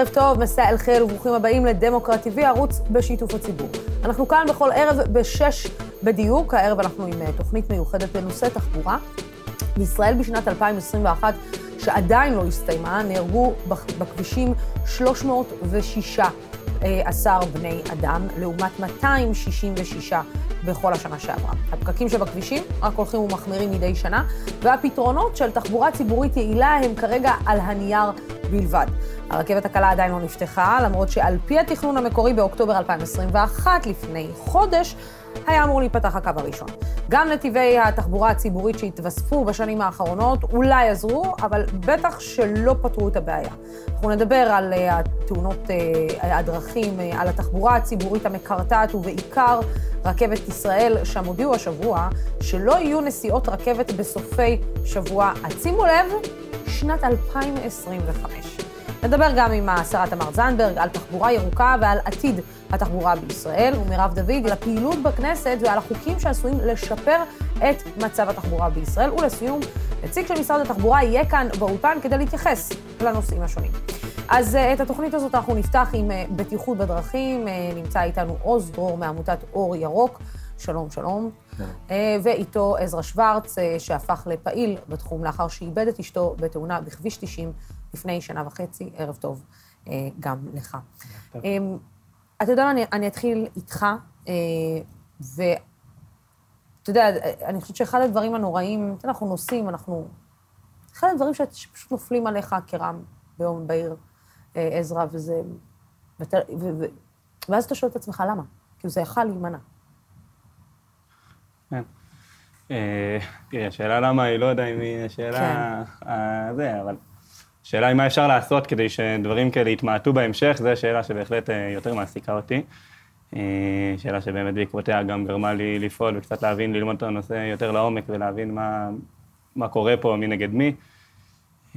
ערב טוב, מסע אל חיל וברוכים הבאים לדמוקרט TV, ערוץ בשיתוף הציבור. אנחנו כאן בכל ערב בשש בדיוק, הערב אנחנו עם אה, תוכנית מיוחדת בנושא תחבורה. בישראל בשנת 2021, שעדיין לא הסתיימה, נהרגו בכבישים 306 עשר בני אדם, לעומת 266 בכל השנה שעברה. הפקקים שבכבישים רק הולכים ומחמירים מדי שנה, והפתרונות של תחבורה ציבורית יעילה הם כרגע על הנייר בלבד. הרכבת הקלה עדיין לא נפתחה, למרות שעל פי התכנון המקורי באוקטובר 2021, לפני חודש, היה אמור להיפתח הקו הראשון. גם נתיבי התחבורה הציבורית שהתווספו בשנים האחרונות אולי עזרו, אבל בטח שלא פתרו את הבעיה. אנחנו נדבר על אה, התאונות אה, הדרכים, אה, על התחבורה הציבורית המקרטעת, ובעיקר רכבת ישראל, שם הודיעו השבוע שלא יהיו נסיעות רכבת בסופי שבוע. עד שימו לב, שנת 2025. נדבר גם עם השרה תמר זנדברג על תחבורה ירוקה ועל עתיד התחבורה בישראל, ומירב דוד על הפעילות בכנסת ועל החוקים שעשויים לשפר את מצב התחבורה בישראל. ולסיום, נציג של משרד התחבורה יהיה כאן באולפן כדי להתייחס לנושאים השונים. אז uh, את התוכנית הזאת אנחנו נפתח עם uh, בטיחות בדרכים. Uh, נמצא איתנו עוז דרור מעמותת אור ירוק. שלום, שלום. ואיתו עזרא שוורץ, שהפך לפעיל בתחום לאחר שאיבד את אשתו בתאונה בכביש 90 לפני שנה וחצי. ערב טוב uh, גם לך. אתה יודע, אני, אני אתחיל איתך, uh, ואתה יודע, אני חושבת שאחד הדברים הנוראים, אנחנו נוסעים, אנחנו... אחד הדברים שפשוט נופלים עליך כרם ביום בהיר, עזרא, וזה... ות, ו, ו, ואז אתה שואל את עצמך, למה? כאילו, זה יכל להימנע. כן. אה, תראי, השאלה למה היא לא יודע אם היא השאלה... כן. זה, אבל... השאלה היא מה אפשר לעשות כדי שדברים כאלה יתמעטו בהמשך, זו שאלה שבהחלט אה, יותר מעסיקה אותי. אה, שאלה שבאמת בעקבותיה גם גרמה לי לפעול וקצת להבין, ללמוד את הנושא יותר לעומק ולהבין מה, מה קורה פה, מי נגד מי.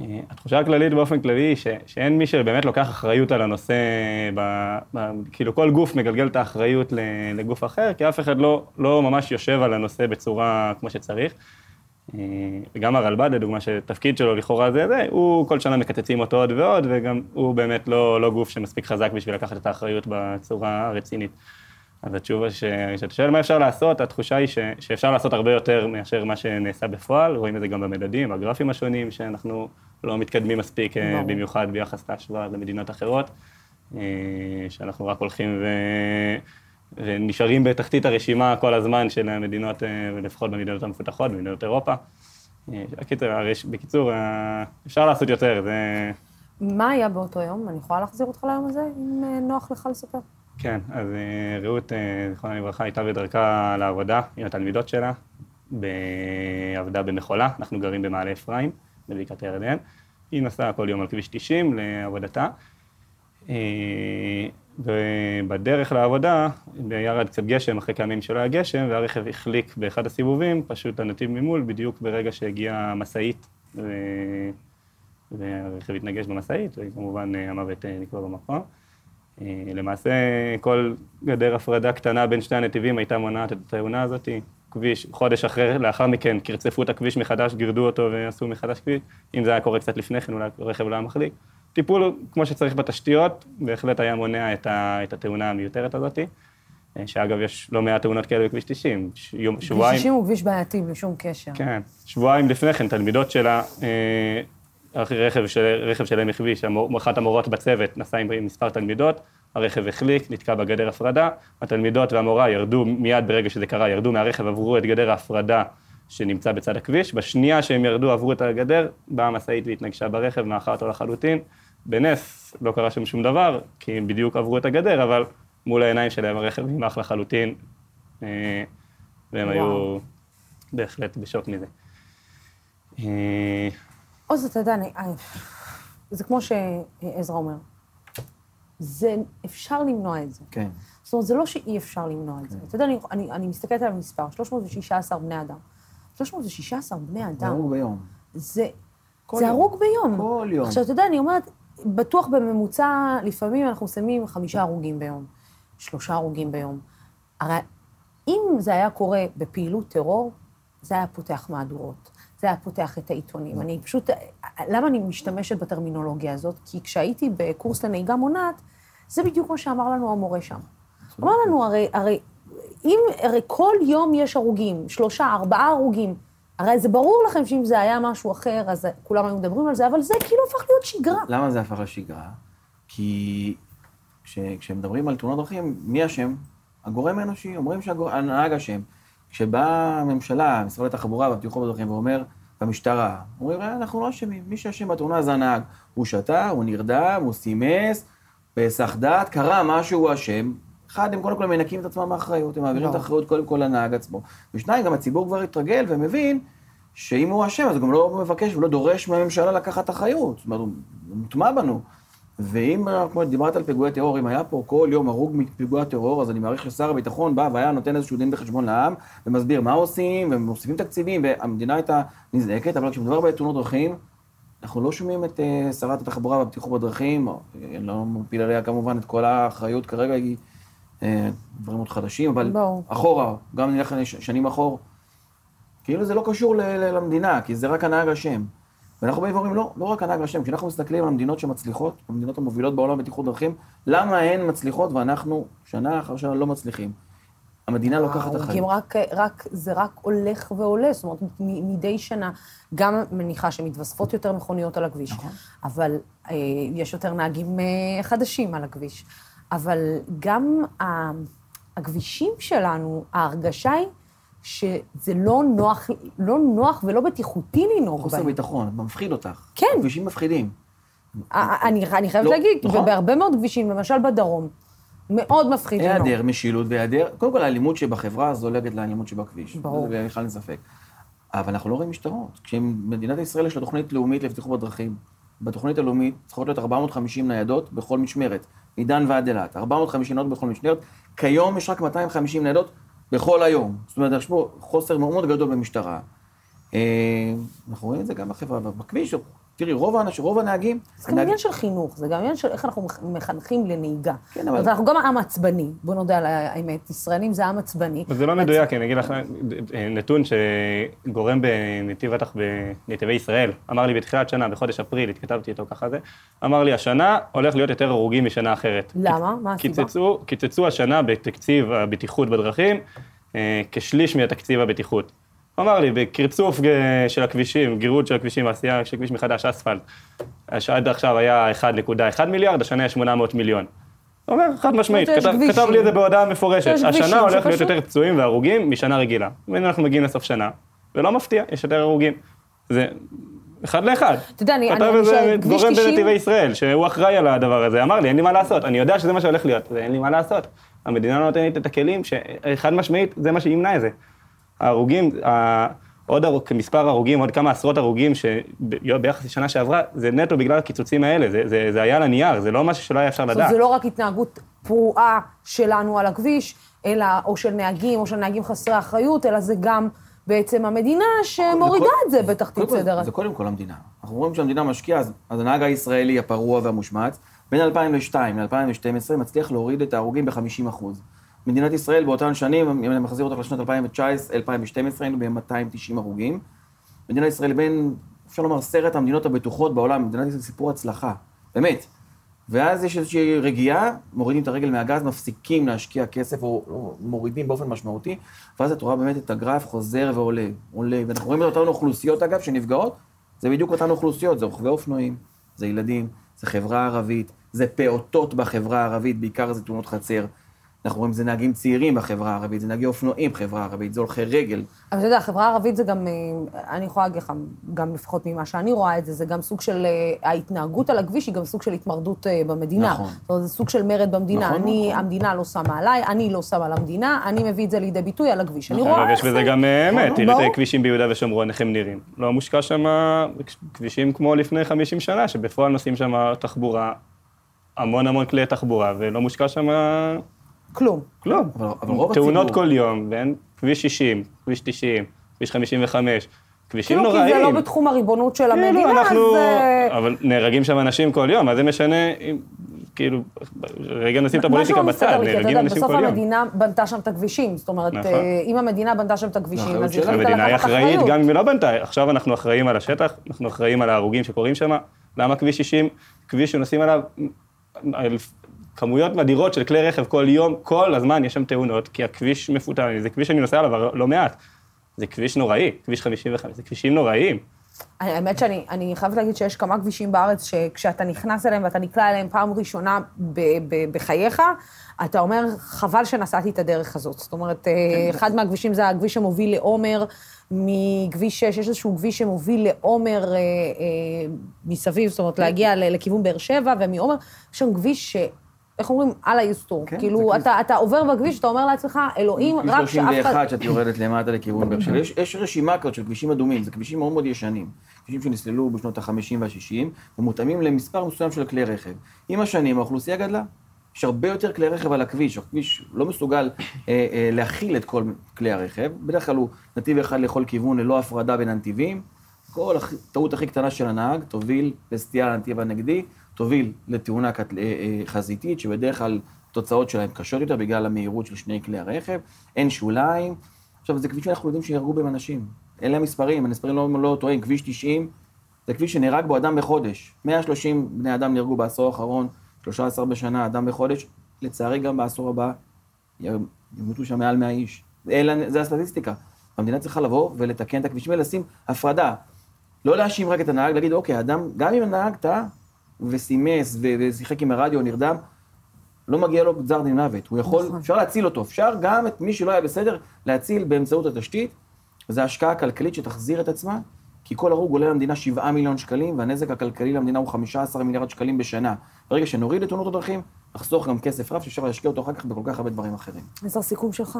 אה, התחושה הכללית באופן כללי היא שאין מי שבאמת לוקח אחריות על הנושא, ב, ב, כאילו כל גוף מגלגל את האחריות לגוף אחר, כי אף אחד לא, לא ממש יושב על הנושא בצורה כמו שצריך. אה, וגם הרלב"ד, לדוגמה, שתפקיד שלו לכאורה זה זה, הוא כל שנה מקצצים אותו עוד ועוד, וגם הוא באמת לא, לא גוף שמספיק חזק בשביל לקחת את האחריות בצורה הרצינית. אז התשובה, כשאתה שואל מה אפשר לעשות, התחושה היא ש, שאפשר לעשות הרבה יותר מאשר מה שנעשה בפועל, רואים את זה גם במדדים, בגרפים השונים, שאנחנו לא מתקדמים מספיק, אה, ברור. במיוחד ביחס להשוואה למדינות אחרות, אה, שאנחנו רק הולכים ו... ונשארים בתחתית הרשימה כל הזמן של המדינות, אה, לפחות במדינות המפותחות, במדינות אירופה. בקיצור, בקיצור, אפשר לעשות יותר, זה... מה היה באותו יום? אני יכולה להחזיר אותך ליום הזה, אם נוח לך לספר? כן, אז רעות, זיכרונה לברכה, הייתה בדרכה לעבודה עם התלמידות שלה, עבדה במחולה, אנחנו גרים במעלה אפרים. בבקעת הירדן. היא נסעה כל יום על כביש 90 לעבודתה. אה, ובדרך לעבודה ירד קצת גשם אחרי כמה ימים שלא היה גשם, והרכב החליק באחד הסיבובים, פשוט הנתיב ממול, בדיוק ברגע שהגיעה המשאית, והרכב התנגש במשאית, וכמובן אה, המוות אה, נקבע במקום. למעשה, כל גדר הפרדה קטנה בין שני הנתיבים הייתה מונעת את התאונה הזאת. כביש, חודש אחרי, לאחר מכן, קרצפו את הכביש מחדש, גירדו אותו ועשו מחדש כביש. אם זה היה קורה קצת לפני כן, אולי הרכב לא היה מחליק. טיפול כמו שצריך בתשתיות, בהחלט היה מונע את, ה, את התאונה המיותרת הזאת. אה, שאגב, יש לא מעט תאונות כאלה בכביש 90. שבועיים... כביש 90 הוא כביש בעייתי, בלי שום קשר. כן. שבועיים לפני כן, תלמידות שלה, אה, רכב, של, רכב שלהם הכביש, אחת המורות בצוות נסעה עם מספר תלמידות, הרכב החליק, נתקע בגדר הפרדה, התלמידות והמורה ירדו מיד ברגע שזה קרה, ירדו מהרכב, עברו את גדר ההפרדה שנמצא בצד הכביש, בשנייה שהם ירדו, עברו את הגדר, באה המשאית והתנגשה ברכב, מאחה אותו לחלוטין. בנס לא קרה שם שום דבר, כי הם בדיוק עברו את הגדר, אבל מול העיניים שלהם הרכב נמח לחלוטין, אה, והם וואו. היו בהחלט בשוק מזה. אה, עוז, אתה יודע, אני, זה כמו שעזרא אומר, זה, אפשר למנוע את זה. כן. זאת אומרת, זה לא שאי אפשר למנוע את זה. כן. אתה יודע, אני, אני, אני מסתכלת על המספר, 316 בני אדם. 316 בני אדם. זה הרוג ביום. זה, זה הרוג ביום. כל יום. עכשיו, אתה יודע, אני אומרת, בטוח בממוצע, לפעמים אנחנו שמים חמישה הרוגים ביום, שלושה הרוגים ביום. הרי אם זה היה קורה בפעילות טרור, זה היה פותח מהדורות. זה היה פותח את העיתונים. אני פשוט, למה אני משתמשת בטרמינולוגיה הזאת? כי כשהייתי בקורס לנהיגה מונעת, זה בדיוק מה שאמר לנו המורה שם. אמר לנו, הרי, הרי, אם, הרי כל יום יש הרוגים, שלושה, ארבעה הרוגים, הרי זה ברור לכם שאם זה היה משהו אחר, אז כולם היו מדברים על זה, אבל זה כאילו הפך להיות שגרה. למה זה הפך לשגרה? כי כש, כשמדברים על תאונות דרכים, מי אשם? הגורם האנושי, אומרים שהנהג אשם. כשבאה הממשלה, משרד התחבורה והבטיחות בדרכים, ואומר, במשטרה, אומרים, אה, אנחנו לא אשמים, מי שאשם בתאונה זה הנהג. הוא שתה, הוא נרדם, הוא סימס, בהיסח דעת, קרה משהו, הוא אשם. אחד, הם קודם כל מנקים את עצמם מאחריות, הם מעבירים את לא. האחריות קודם כל לנהג עצמו. ושניים, גם הציבור כבר התרגל ומבין שאם הוא אשם, אז הוא גם לא מבקש ולא דורש מהממשלה לקחת אחריות. זאת אומרת, הוא מוטמע בנו. ואם, כמו דיברת על פיגועי טרור, אם היה פה כל יום הרוג מפיגועי טרור, אז אני מעריך ששר הביטחון בא והיה נותן איזשהו דין וחשבון לעם, ומסביר מה עושים, ומוסיפים תקציבים, והמדינה הייתה נזעקת, אבל כשמדובר בתאונות דרכים, אנחנו לא שומעים את uh, שרת התחבורה והבטיחות בדרכים, אני לא מפיל עליה כמובן את כל האחריות כרגע, היא דברים מאוד חדשים, אבל בוא. אחורה, גם נלך שנים אחור, כאילו זה לא קשור למדינה, כי זה רק הנהג אשם. ואנחנו באים ואומרים, לא, לא רק הנהג אשם, כשאנחנו מסתכלים על המדינות שמצליחות, המדינות המובילות בעולם בטיחות דרכים, למה הן מצליחות ואנחנו שנה אחר שנה לא מצליחים? המדינה לוקחת אחריות. רק, רק, זה רק הולך ועולה, זאת אומרת, מדי שנה, גם מניחה שמתווספות יותר מכוניות על הכביש, נכון. אבל אה, יש יותר נהגים אה, חדשים על הכביש. אבל גם הכבישים שלנו, ההרגשה היא שזה לא נוח, לא נוח ולא בטיחותי לנהוג בהם. חוסר ביטחון, מפחיד אותך. כן. כבישים מפחידים. אני, אני חייבת לא, להגיד, נכון? ובהרבה מאוד כבישים, למשל בדרום, מאוד מפחיד לנהוג. היעדר משילות והיעדר, קודם כל האלימות שבחברה זולגת לאלימות שבכביש. ברור. זה בכלל אין ספק. אבל אנחנו לא רואים משטרות. כשמדינת ישראל יש לה תוכנית לאומית לבטיחות בדרכים, בתוכנית הלאומית צריכות להיות 450 ניידות בכל משמרת, מדן ועד אילת. 450 ניידות בכל משמרת. כיום יש רק 250 ניידות בכל היום. זאת אומרת, יש פה חוסר מאוד גדול במשטרה. אה, אנחנו רואים את זה גם בחברה, בכביש, תראי, רוב האנשים, רוב הנהגים... זה גם עניין של חינוך, זה גם עניין של איך אנחנו מחנכים לנהיגה. כן, אבל... אנחנו גם עם עצבני, בוא נודה על האמת, ישראלים זה עם עצבני. זה לא מדויק, אני אגיד לך נתון שגורם בנתיב בטח בנתיבי ישראל, אמר לי בתחילת שנה, בחודש אפריל, התכתבתי איתו ככה זה, אמר לי, השנה הולך להיות יותר הרוגים משנה אחרת. למה? מה הסיבה? קיצצו השנה בתקציב הבטיחות בדרכים אה, כשליש מתקציב הבטיחות. אמר לי, בקרצוף של הכבישים, גירוד של הכבישים, עשייה של כביש מחדש, אספלט, שעד עכשיו היה 1.1 מיליארד, השנה יש 800 מיליון. הוא אומר, חד משמעית, כתב, כתב לי את זה בהודעה מפורשת. השנה הולך להיות יותר פצועים והרוגים משנה רגילה. והנה אנחנו מגיעים לסוף שנה, ולא מפתיע, יש יותר הרוגים. זה אחד לאחד. אתה יודע, אני כביש 90... גורם בנתיבי ישראל, שהוא אחראי על הדבר הזה, אמר לי, אין לי מה לעשות, אני יודע שזה מה שהולך להיות, אין לי מה לעשות. המדינה לא נותנת את הכלים, שחד משמעית, זה מה שימנע את זה. ההרוגים, עוד הרוג, מספר הרוגים, עוד כמה עשרות הרוגים שביחס לשנה שעברה, זה נטו בגלל הקיצוצים האלה, זה, זה, זה היה על הנייר, זה לא משהו שלא היה אפשר לדעת. זה לא רק התנהגות פרועה שלנו על הכביש, אלא, או של נהגים, או של נהגים חסרי אחריות, אלא זה גם בעצם המדינה שמורידה את זה בתחתית סדר. זה קודם כל המדינה. אנחנו רואים שהמדינה משקיעה, אז, אז הנהג הישראלי הפרוע והמושמץ, בין 2002 ל-2012 מצליח להוריד את ההרוגים ב-50 אחוז. מדינת ישראל באותן שנים, אם אני מחזיר אותך לשנת 2019, 2012, היינו ב-290 הרוגים. מדינת ישראל בין, אפשר לומר, עשרת המדינות הבטוחות בעולם, מדינת ישראל סיפור הצלחה, באמת. ואז יש איזושהי רגיעה, מורידים את הרגל מהגז, מפסיקים להשקיע כסף, או, או מורידים באופן משמעותי, ואז את רואה באמת את הגרף חוזר ועולה, עולה. ואנחנו רואים את אותן אוכלוסיות, אגב, שנפגעות, זה בדיוק אותן אוכלוסיות, זה רוכבי אופנועים, זה ילדים, זה חברה ערבית, זה פעוטות בחברה הערבית, בעיקר זה תאונות חצר. אנחנו רואים זה נהגים צעירים בחברה הערבית, זה נהגי אופנועים בחברה הערבית, זה הולכי רגל. אבל אתה יודע, החברה הערבית זה גם, אה, אני יכולה להגיד לך, גם לפחות ממה שאני רואה את זה, זה גם סוג של, אה, ההתנהגות על הכביש היא גם סוג של התמרדות אה, במדינה. נכון. זאת אומרת, זה סוג של מרד במדינה. נכון, אני, נכון. המדינה לא שמה עליי, אני לא שמה על המדינה, אני מביא את זה לידי ביטוי על הכביש. נכון. אני רואה... יש בזה גם אמת, תראי את הכבישים ביהודה ושומרון, איך הם נראים. לא מושקע שם כבישים כמו לפני 50 שנה, שבפועל נוסעים שם תחבורה, המון המון כלי תחבורה, ולא מושקע שם כלום. כלום. אבל, אבל רוב הציבור... תאונות כל יום, ואין כביש 60, כביש 90, כביש 55, כבישים כאילו נוראים. כאילו כי זה לא בתחום הריבונות של כאילו המדינה, אנחנו... אז... אבל נהרגים שם אנשים כל יום, מה זה משנה אם... כאילו, רגע נשים את הפוליטיקה בצד, נהרגים אנשים כל יום. בסוף המדינה בנתה שם את הכבישים, זאת אומרת, נכון. אה, אם המדינה בנתה שם את הכבישים, אז היא המדינה היא לקחת אחראית אחריות. גם אם היא לא בנתה. עכשיו אנחנו אחראים על השטח, אנחנו אחראים על ההרוגים שקורים שם. למה כביש 60? כביש שנוסעים עליו כמויות אדירות של כלי רכב כל יום, כל הזמן יש שם תאונות, כי הכביש מפותח, זה כביש שאני נוסע עליו לא מעט. זה כביש נוראי, כביש 55, זה כבישים נוראיים. האמת שאני אני חייבת להגיד שיש כמה כבישים בארץ שכשאתה נכנס אליהם ואתה נקלע אליהם פעם ראשונה ב- ב- בחייך, אתה אומר, חבל שנסעתי את הדרך הזאת. זאת אומרת, אה, אחד מהכבישים זה הכביש שמוביל לעומר, מכביש 6, יש איזשהו כביש שמוביל לעומר אה, אה, מסביב, זאת אומרת, להגיע ל- לכיוון באר שבע, ומעומר, יש שם כביש ש... איך אומרים? אללה יוסטור. כן, כאילו, זה כביש- אתה, אתה עובר בכביש, אתה אומר לעצמך, אלוהים, כביש רק שאף אחד... 31 שאת יורדת למטה לכיוון באר שבע. יש- יש רשימה כזאת של כבישים אדומים, זה כבישים מאוד מאוד ישנים. כבישים שנסללו בשנות ה-50 וה-60, ומותאמים למספר מסוים של כלי רכב. עם השנים האוכלוסייה גדלה. יש הרבה יותר כלי רכב על הכביש, הכביש לא מסוגל אה, אה, להכיל את כל כלי הרכב. בדרך כלל הוא נתיב אחד לכל כיוון, ללא הפרדה בין הנתיבים. כל הטעות הכי קטנה של הנהג תוביל לסטייה לנתיב הנגדי, תוביל לתאונה אה, אה, חזיתית, שבדרך כלל התוצאות שלהן קשות יותר בגלל המהירות של שני כלי הרכב, אין שוליים. עכשיו, זה כביש שאנחנו יודעים שיהרגו בהם אנשים. אלה המספרים, המספרים לא, לא טועים. כביש 90 זה כביש שנהרג בו אדם בחודש. 130 בני אדם נהרגו בעשור האחרון, 13 בשנה, אדם בחודש. לצערי, גם בעשור הבא ימותו שם מעל 100 איש. אלה, זה הסטטיסטיקה. המדינה צריכה לבוא ולתקן את הכבישים האלה, לשים הפרדה. לא להאשים רק את הנהג, להגיד, אוקיי, אדם, גם אם הנהג טעה וסימס ושיחק עם הרדיו, נרדם, לא מגיע לו גזר דין מוות. הוא יכול, נכון. אפשר להציל אותו. אפשר גם את מי שלא היה בסדר, להציל באמצעות התשתית. זו השקעה כלכלית שתחזיר את עצמה, כי כל הרוג עולה למדינה 7 מיליון שקלים, והנזק הכלכלי למדינה הוא 15 מיליארד שקלים בשנה. ברגע שנוריד את תאונות הדרכים, נחסוך גם כסף רב שאפשר להשקיע אותו אחר כך בכל כך הרבה דברים אחרים. איזה הסיכום שלך?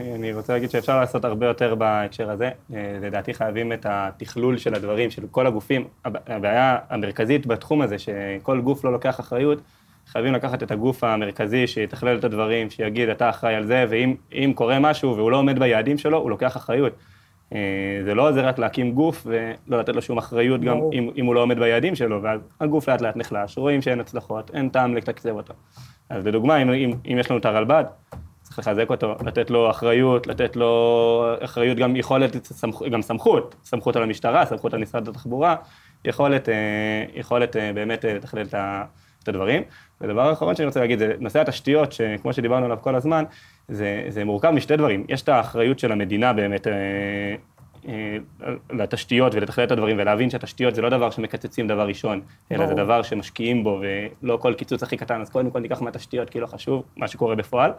אני רוצה להגיד שאפשר לעשות הרבה יותר בהקשר הזה. אה, לדעתי חייבים את התכלול של הדברים, של כל הגופים. הב- הבעיה המרכזית בתחום הזה, שכל גוף לא לוקח אחריות, חייבים לקחת את הגוף המרכזי שיתכלל את הדברים, שיגיד, אתה אחראי על זה, ואם אם קורה משהו והוא לא עומד ביעדים שלו, הוא לוקח אחריות. אה, זה לא עוזר רק להקים גוף ולא לתת לו שום אחריות גם. אם, אם הוא לא עומד ביעדים שלו, ואז הגוף לאט לאט נחלש, רואים שאין הצלחות, אין טעם לתקצב אותו. אז לדוגמה, אם, אם, אם יש לנו את הרלב"ד, צריך לחזק אותו, לתת לו אחריות, לתת לו אחריות, גם יכולת, גם סמכות, סמכות על המשטרה, סמכות על משרד התחבורה, יכולת, אה, יכולת אה, באמת אה, לתכלל את את הדברים. ודבר אחרון שאני רוצה להגיד, זה נושא התשתיות, שכמו שדיברנו עליו כל הזמן, זה, זה מורכב משתי דברים. יש את האחריות של המדינה באמת לתשתיות ולתכלל את הדברים, ולהבין שהתשתיות זה לא דבר שמקצצים דבר ראשון, אלא זה ברור. דבר שמשקיעים בו, ולא כל קיצוץ הכי קטן, אז קודם כל ניקח מהתשתיות כי לא חשוב מה שקורה בפועל.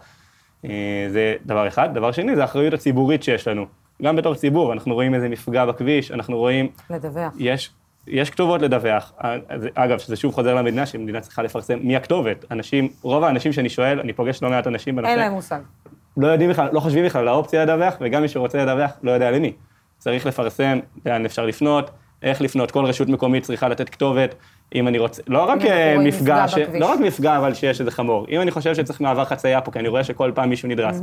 אה, זה דבר אחד. דבר שני, זה האחריות הציבורית שיש לנו. גם בתור ציבור, אנחנו רואים איזה מפגע בכביש, אנחנו רואים, לדווח. יש, יש כתובות לדווח. אה, אגב, שזה שוב חוזר למדינה, שהמדינה צריכה לפרסם מי הכתובת. אנשים, רוב האנשים שאני שואל, אני פוגש לא מעט אנשים בנושא, אין להם מושג. לא יודעים בכלל, לא חושבים בכלל על האופציה לדווח, וגם מי שרוצה לדווח לא יודע למי. צריך לפרסם לאן אפשר לפנות, איך לפנות, כל רשות מקומית צריכה לתת כתובת. אם אני רוצה, לא רק אה, מפגע, מפגע ש... לא רק מפגע, אבל שיש איזה חמור. אם אני חושב שצריך מעבר חצייה פה, כי אני רואה שכל פעם מישהו נדרס,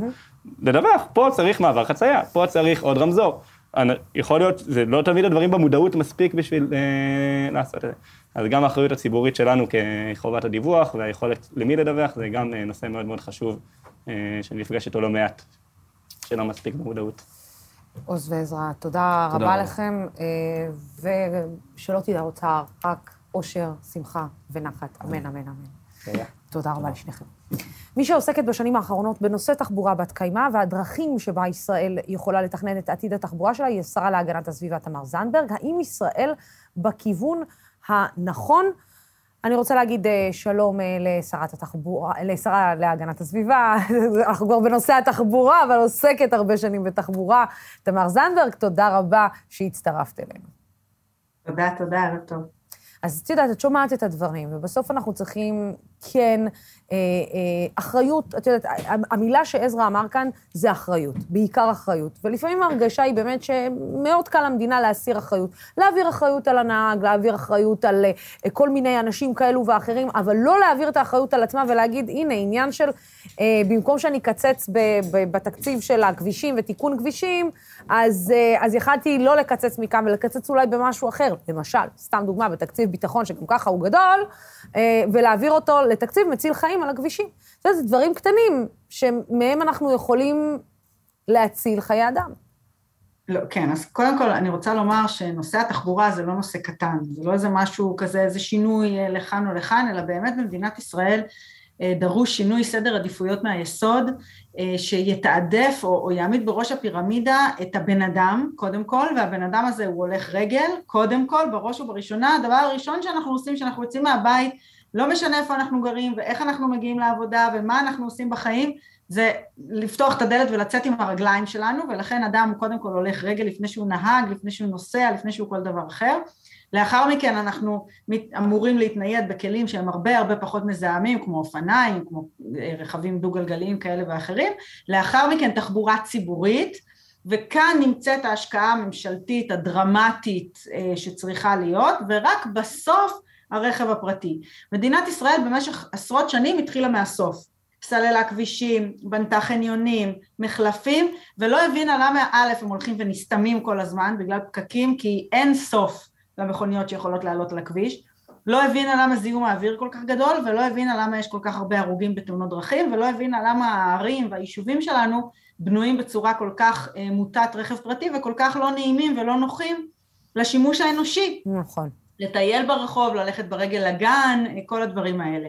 לדווח, פה צריך מעבר חצייה, פה צריך עוד רמזור. אני- יכול להיות, זה לא תמיד הדברים במודעות מספיק בשביל אה, לעשות את זה. אז גם האחריות הציבורית שלנו כחובת הדיווח והיכולת למי לדווח, זה גם אה, נושא מאוד מאוד חשוב, אה, שאני נפגש איתו לא מעט, שלא מספיק במודעות. עוז ועזרא, תודה תודה רבה רבה. לכם, אה, ושלא תדע עוד צער, רק אושר, שמחה ונחת. אמן, אמן, אמן. תודה רבה לשניכם. מי שעוסקת בשנים האחרונות בנושא תחבורה בת קיימא והדרכים שבה ישראל יכולה לתכנן את עתיד התחבורה שלה היא השרה להגנת הסביבה תמר זנדברג. האם ישראל בכיוון הנכון? אני רוצה להגיד אה, שלום אה, לשרת התחבורה, לשרה להגנת הסביבה, אנחנו כבר בנושא התחבורה, אבל עוסקת הרבה שנים בתחבורה. תמר זנדברג, תודה רבה שהצטרפת אלינו. תודה, תודה, ערב טוב. אז את יודעת, את שומעת את הדברים, ובסוף אנחנו צריכים כן אה, אה, אחריות, את יודעת, המילה שעזרא אמר כאן זה אחריות, בעיקר אחריות. ולפעמים ההרגשה היא באמת שמאוד קל למדינה להסיר אחריות. להעביר אחריות על הנהג, להעביר אחריות על אה, כל מיני אנשים כאלו ואחרים, אבל לא להעביר את האחריות על עצמה ולהגיד, הנה, עניין של, במקום שאני אקצץ בתקציב של הכבישים ותיקון כבישים, אז, אז יכלתי לא לקצץ מכאן ולקצץ אולי במשהו אחר. למשל, סתם דוגמה, בתקציב ביטחון, שגם ככה הוא גדול, ולהעביר אותו לתקציב מציל חיים. על הכבישים. זה דברים קטנים שמהם אנחנו יכולים להציל חיי אדם. לא, כן, אז קודם כל אני רוצה לומר שנושא התחבורה זה לא נושא קטן, זה לא איזה משהו כזה, איזה שינוי אה, לכאן או לכאן, אלא באמת במדינת ישראל אה, דרוש שינוי סדר עדיפויות מהיסוד, אה, שיתעדף או, או יעמיד בראש הפירמידה את הבן אדם, קודם כל, והבן אדם הזה הוא הולך רגל, קודם כל, בראש ובראשונה, הדבר הראשון שאנחנו עושים כשאנחנו יוצאים מהבית לא משנה איפה אנחנו גרים ואיך אנחנו מגיעים לעבודה ומה אנחנו עושים בחיים, זה לפתוח את הדלת ולצאת עם הרגליים שלנו, ולכן אדם הוא קודם כל הולך רגל לפני שהוא נהג, לפני שהוא נוסע, לפני שהוא כל דבר אחר. לאחר מכן אנחנו אמורים להתנייד בכלים שהם הרבה הרבה פחות מזהמים, כמו אופניים, כמו אה, רכבים דו-גלגליים כאלה ואחרים. לאחר מכן תחבורה ציבורית, וכאן נמצאת ההשקעה הממשלתית הדרמטית אה, שצריכה להיות, ורק בסוף הרכב הפרטי. מדינת ישראל במשך עשרות שנים התחילה מהסוף. סללה כבישים, בנתה חניונים, מחלפים, ולא הבינה למה א' הם הולכים ונסתמים כל הזמן בגלל פקקים, כי אין סוף למכוניות שיכולות לעלות על הכביש. לא הבינה למה זיהום האוויר כל כך גדול, ולא הבינה למה יש כל כך הרבה הרוגים בתאונות דרכים, ולא הבינה למה הערים והיישובים שלנו בנויים בצורה כל כך אה, מוטת רכב פרטי וכל כך לא נעימים ולא נוחים לשימוש האנושי. נכון. לטייל ברחוב, ללכת ברגל לגן, כל הדברים האלה.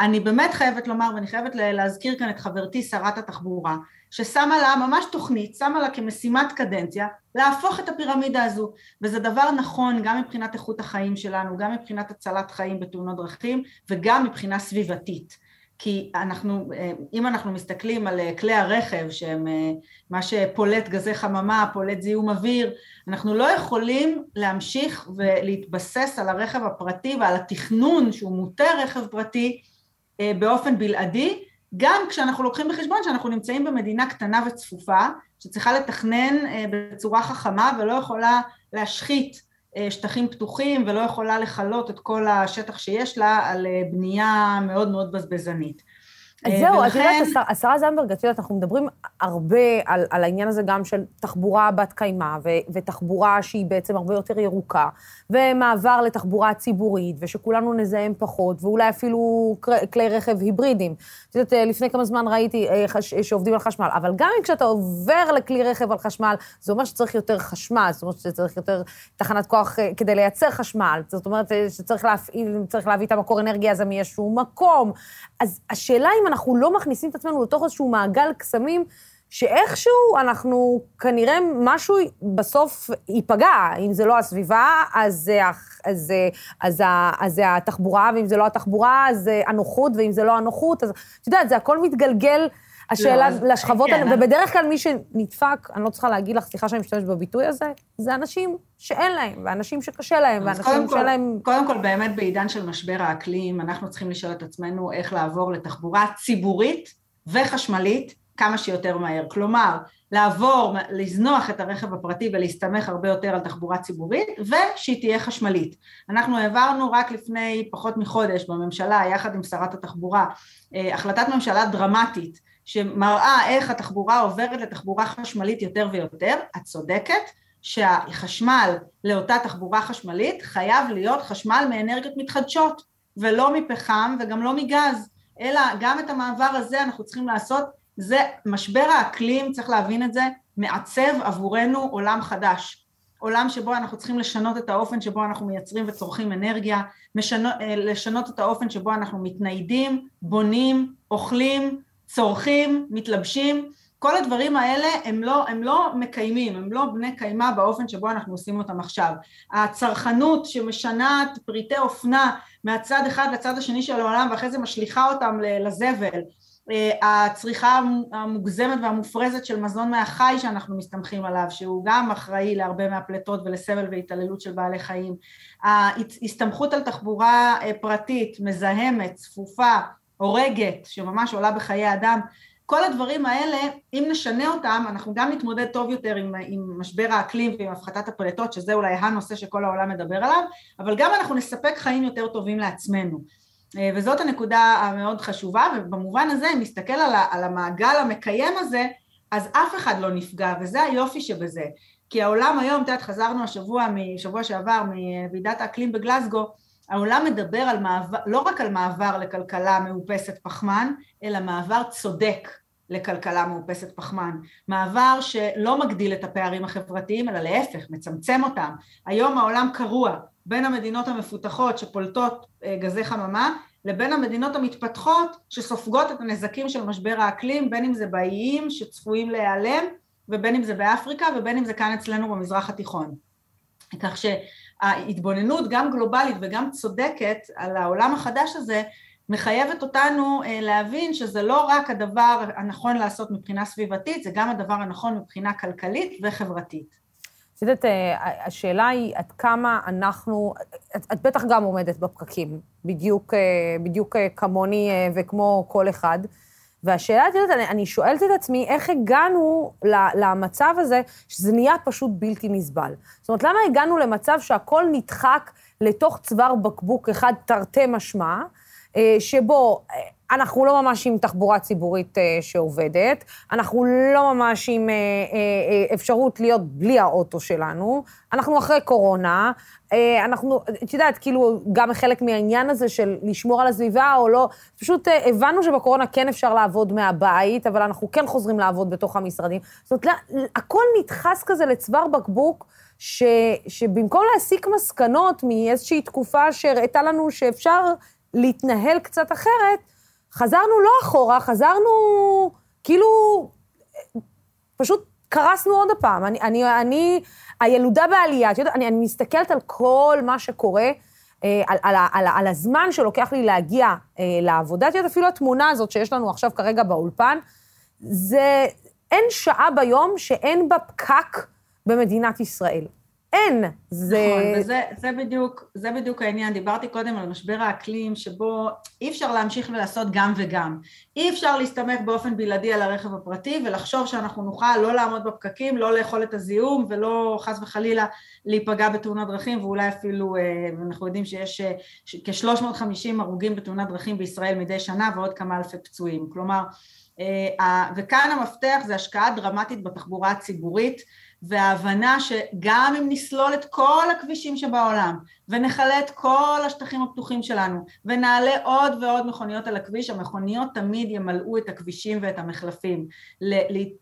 אני באמת חייבת לומר, ואני חייבת להזכיר כאן את חברתי שרת התחבורה, ששמה לה ממש תוכנית, שמה לה כמשימת קדנציה, להפוך את הפירמידה הזו, וזה דבר נכון גם מבחינת איכות החיים שלנו, גם מבחינת הצלת חיים בתאונות דרכים, וגם מבחינה סביבתית. כי אנחנו, אם אנחנו מסתכלים על כלי הרכב שהם מה שפולט גזי חממה, פולט זיהום אוויר, אנחנו לא יכולים להמשיך ולהתבסס על הרכב הפרטי ועל התכנון שהוא מוטה רכב פרטי באופן בלעדי, גם כשאנחנו לוקחים בחשבון שאנחנו נמצאים במדינה קטנה וצפופה, שצריכה לתכנן בצורה חכמה ולא יכולה להשחית שטחים פתוחים ולא יכולה לכלות את כל השטח שיש לה על בנייה מאוד מאוד בזבזנית. אז אה, זהו, את יודעת, השרה זנדברג, את יודעת, אנחנו מדברים הרבה על, על העניין הזה גם של תחבורה בת קיימא, ותחבורה שהיא בעצם הרבה יותר ירוקה, ומעבר לתחבורה ציבורית, ושכולנו נזהם פחות, ואולי אפילו כלי רכב היברידיים. את יודעת, אה, לפני כמה זמן ראיתי אה, שעובדים על חשמל, אבל גם כשאתה עובר לכלי רכב על חשמל, זה אומר שצריך יותר חשמל, זאת אומרת שצריך יותר תחנת כוח כדי לייצר חשמל, זאת אומרת שצריך להפעיל, צריך להביא את המקור אנרגיה הזה מאיזשהו מקום. אז השאלה אם אנחנו לא מכניסים את עצמנו לתוך איזשהו מעגל קסמים, שאיכשהו אנחנו, כנראה משהו בסוף ייפגע. אם זה לא הסביבה, אז זה, אז זה התחבורה, ואם זה לא התחבורה, אז זה הנוחות, ואם זה לא הנוחות, אז את יודעת, זה הכל מתגלגל. השאלה לא, לשכבות, כן, ובדרך כלל מי שנדפק, אני לא צריכה להגיד לך, סליחה שאני משתמשת בביטוי הזה, זה אנשים שאין להם, ואנשים שקשה להם, ואנשים שאין להם... קודם כל, באמת בעידן של משבר האקלים, אנחנו צריכים לשאול את עצמנו איך לעבור לתחבורה ציבורית וחשמלית כמה שיותר מהר. כלומר, לעבור, לזנוח את הרכב הפרטי ולהסתמך הרבה יותר על תחבורה ציבורית, ושהיא תהיה חשמלית. אנחנו העברנו רק לפני פחות מחודש בממשלה, יחד עם שרת התחבורה, אה, החלטת ממשלה דרמטית, שמראה איך התחבורה עוברת לתחבורה חשמלית יותר ויותר, את צודקת שהחשמל לאותה תחבורה חשמלית חייב להיות חשמל מאנרגיות מתחדשות ולא מפחם וגם לא מגז, אלא גם את המעבר הזה אנחנו צריכים לעשות, זה משבר האקלים, צריך להבין את זה, מעצב עבורנו עולם חדש, עולם שבו אנחנו צריכים לשנות את האופן שבו אנחנו מייצרים וצורכים אנרגיה, משנו, לשנות את האופן שבו אנחנו מתניידים, בונים, אוכלים, צורכים, מתלבשים, כל הדברים האלה הם לא, הם לא מקיימים, הם לא בני קיימא באופן שבו אנחנו עושים אותם עכשיו. הצרכנות שמשנה פריטי אופנה מהצד אחד לצד השני של העולם ואחרי זה משליכה אותם לזבל, הצריכה המוגזמת והמופרזת של מזון מהחי שאנחנו מסתמכים עליו, שהוא גם אחראי להרבה מהפליטות ולסבל והתעללות של בעלי חיים, ההסתמכות על תחבורה פרטית, מזהמת, צפופה, הורגת, שממש עולה בחיי אדם, כל הדברים האלה, אם נשנה אותם, אנחנו גם נתמודד טוב יותר עם, עם משבר האקלים ועם הפחתת הפליטות, שזה אולי הנושא שכל העולם מדבר עליו, אבל גם אנחנו נספק חיים יותר טובים לעצמנו. אה, וזאת הנקודה המאוד חשובה, ובמובן הזה, אם נסתכל על, על המעגל המקיים הזה, אז אף אחד לא נפגע, וזה היופי שבזה. כי העולם היום, את יודעת, חזרנו השבוע, משבוע שעבר, מוועידת האקלים בגלסגו, העולם מדבר על מעבר, לא רק על מעבר לכלכלה מאופסת פחמן, אלא מעבר צודק לכלכלה מאופסת פחמן. מעבר שלא מגדיל את הפערים החברתיים, אלא להפך, מצמצם אותם. היום העולם קרוע בין המדינות המפותחות שפולטות אה, גזי חממה, לבין המדינות המתפתחות שסופגות את הנזקים של משבר האקלים, בין אם זה באיים שצפויים להיעלם, ובין אם זה באפריקה, ובין אם זה כאן אצלנו במזרח התיכון. כך ש... ההתבוננות גם גלובלית וגם צודקת על העולם החדש הזה מחייבת אותנו אה, להבין שזה לא רק הדבר הנכון לעשות מבחינה סביבתית, זה גם הדבר הנכון מבחינה כלכלית וחברתית. את יודעת, אה, השאלה היא עד כמה אנחנו, את, את בטח גם עומדת בפקקים, בדיוק, אה, בדיוק כמוני וכמו כל אחד. והשאלה, את יודעת, אני, אני שואלת את עצמי, איך הגענו למצב הזה, שזה נהיה פשוט בלתי נסבל. זאת אומרת, למה הגענו למצב שהכל נדחק לתוך צוואר בקבוק אחד תרתי משמע, אה, שבו אה, אנחנו לא ממש עם תחבורה ציבורית אה, שעובדת, אנחנו לא ממש עם אפשרות להיות בלי האוטו שלנו, אנחנו אחרי קורונה, אנחנו, את יודעת, כאילו, גם חלק מהעניין הזה של לשמור על הסביבה או לא, פשוט הבנו שבקורונה כן אפשר לעבוד מהבית, אבל אנחנו כן חוזרים לעבוד בתוך המשרדים. זאת אומרת, הכל נדחס כזה לצוואר בקבוק. ש, שבמקום להסיק מסקנות מאיזושהי תקופה שהראתה לנו שאפשר להתנהל קצת אחרת, חזרנו לא אחורה, חזרנו כאילו, פשוט קרסנו עוד הפעם. אני, אני, אני הילודה בעלייה, את יודעת, אני, אני מסתכלת על כל מה שקורה, אה, על, על, על, על הזמן שלוקח לי להגיע אה, לעבודה. את יודעת, אפילו התמונה הזאת שיש לנו עכשיו כרגע באולפן, זה, אין שעה ביום שאין בה פקק במדינת ישראל. אין. זה... נכון, וזה זה בדיוק, זה בדיוק העניין. דיברתי קודם על משבר האקלים, שבו אי אפשר להמשיך ולעשות גם וגם. אי אפשר להסתמך באופן בלעדי על הרכב הפרטי ולחשוב שאנחנו נוכל לא לעמוד בפקקים, לא לאכול את הזיהום ולא חס וחלילה להיפגע בתאונת דרכים, ואולי אפילו, אה, אנחנו יודעים שיש אה, כ-350 הרוגים בתאונת דרכים בישראל מדי שנה ועוד כמה אלפי פצועים. כלומר, אה, וכאן המפתח זה השקעה דרמטית בתחבורה הציבורית. וההבנה שגם אם נסלול את כל הכבישים שבעולם ונחלה את כל השטחים הפתוחים שלנו ונעלה עוד ועוד מכוניות על הכביש, המכוניות תמיד ימלאו את הכבישים ואת המחלפים.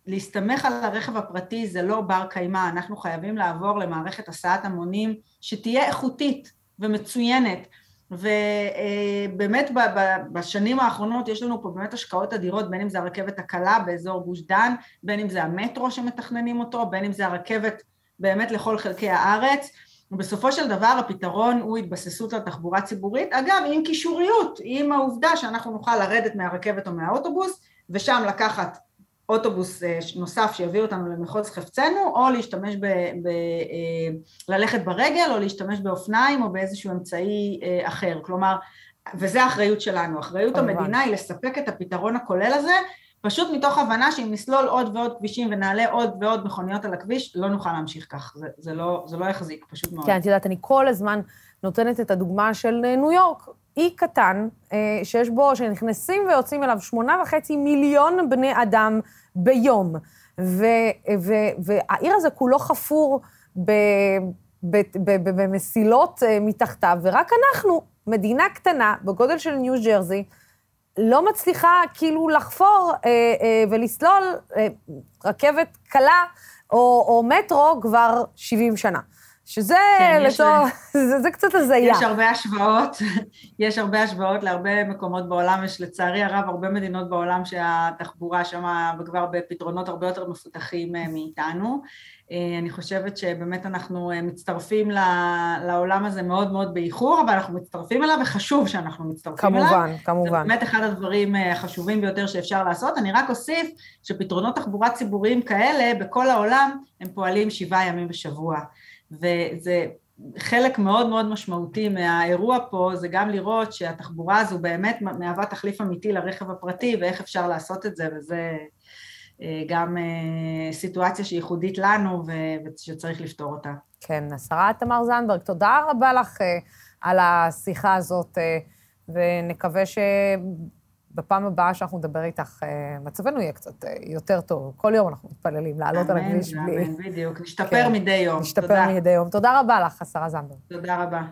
להסתמך על הרכב הפרטי זה לא בר קיימא, אנחנו חייבים לעבור למערכת הסעת המונים שתהיה איכותית ומצוינת ובאמת בשנים האחרונות יש לנו פה באמת השקעות אדירות, בין אם זה הרכבת הקלה באזור גוש דן, בין אם זה המטרו שמתכננים אותו, בין אם זה הרכבת באמת לכל חלקי הארץ. ובסופו של דבר הפתרון הוא התבססות על תחבורה ציבורית, אגב עם קישוריות, עם העובדה שאנחנו נוכל לרדת מהרכבת או מהאוטובוס ושם לקחת אוטובוס אה, נוסף שיביא אותנו למחוז חפצנו, או להשתמש ב... ב אה, ללכת ברגל, או להשתמש באופניים, או באיזשהו אמצעי אה, אחר. כלומר, וזה האחריות שלנו. אחריות המדינה היא לספק את הפתרון הכולל הזה, פשוט מתוך הבנה שאם נסלול עוד ועוד כבישים ונעלה עוד ועוד מכוניות על הכביש, לא נוכל להמשיך כך. זה, זה, לא, זה לא יחזיק, פשוט מאוד. כן, את יודעת, אני כל הזמן נותנת את הדוגמה של ניו יורק. אי קטן, שיש בו, שנכנסים ויוצאים אליו שמונה וחצי מיליון בני אדם ביום. ו, ו, והעיר הזה כולו חפור ב, ב, ב, ב, במסילות אה, מתחתיו, ורק אנחנו, מדינה קטנה, בגודל של ניו ג'רזי, לא מצליחה כאילו לחפור אה, אה, ולסלול אה, רכבת קלה או, או מטרו כבר 70 שנה. שזה כן, לצורך, זה, זה קצת הזיה. יש הרבה השוואות, יש הרבה השוואות להרבה מקומות בעולם, יש לצערי הרב הרבה מדינות בעולם שהתחבורה שם כבר בפתרונות הרבה יותר מפותחים אה, מאיתנו. אה, אני חושבת שבאמת אנחנו אה, מצטרפים לעולם הזה מאוד מאוד באיחור, אבל אנחנו מצטרפים אליו וחשוב שאנחנו מצטרפים כמובן, אליו. כמובן, כמובן. זה באמת אחד הדברים החשובים ביותר שאפשר לעשות. אני רק אוסיף שפתרונות תחבורה ציבוריים כאלה בכל העולם הם פועלים שבעה ימים בשבוע. וזה חלק מאוד מאוד משמעותי מהאירוע פה, זה גם לראות שהתחבורה הזו באמת מהווה תחליף אמיתי לרכב הפרטי, ואיך אפשר לעשות את זה, וזה אה, גם אה, סיטואציה שהיא ייחודית לנו ושצריך לפתור אותה. כן, השרה תמר זנדברג, תודה רבה לך אה, על השיחה הזאת, ונקווה ש... בפעם הבאה שאנחנו נדבר איתך, אה, מצבנו יהיה קצת אה, יותר טוב. כל יום אנחנו מתפללים לעלות על הכביש בלי... אמן, בדיוק. נשתפר כן, מדי יום. נשתפר תודה. מדי יום. תודה רבה לך, השרה זנדברג. תודה רבה.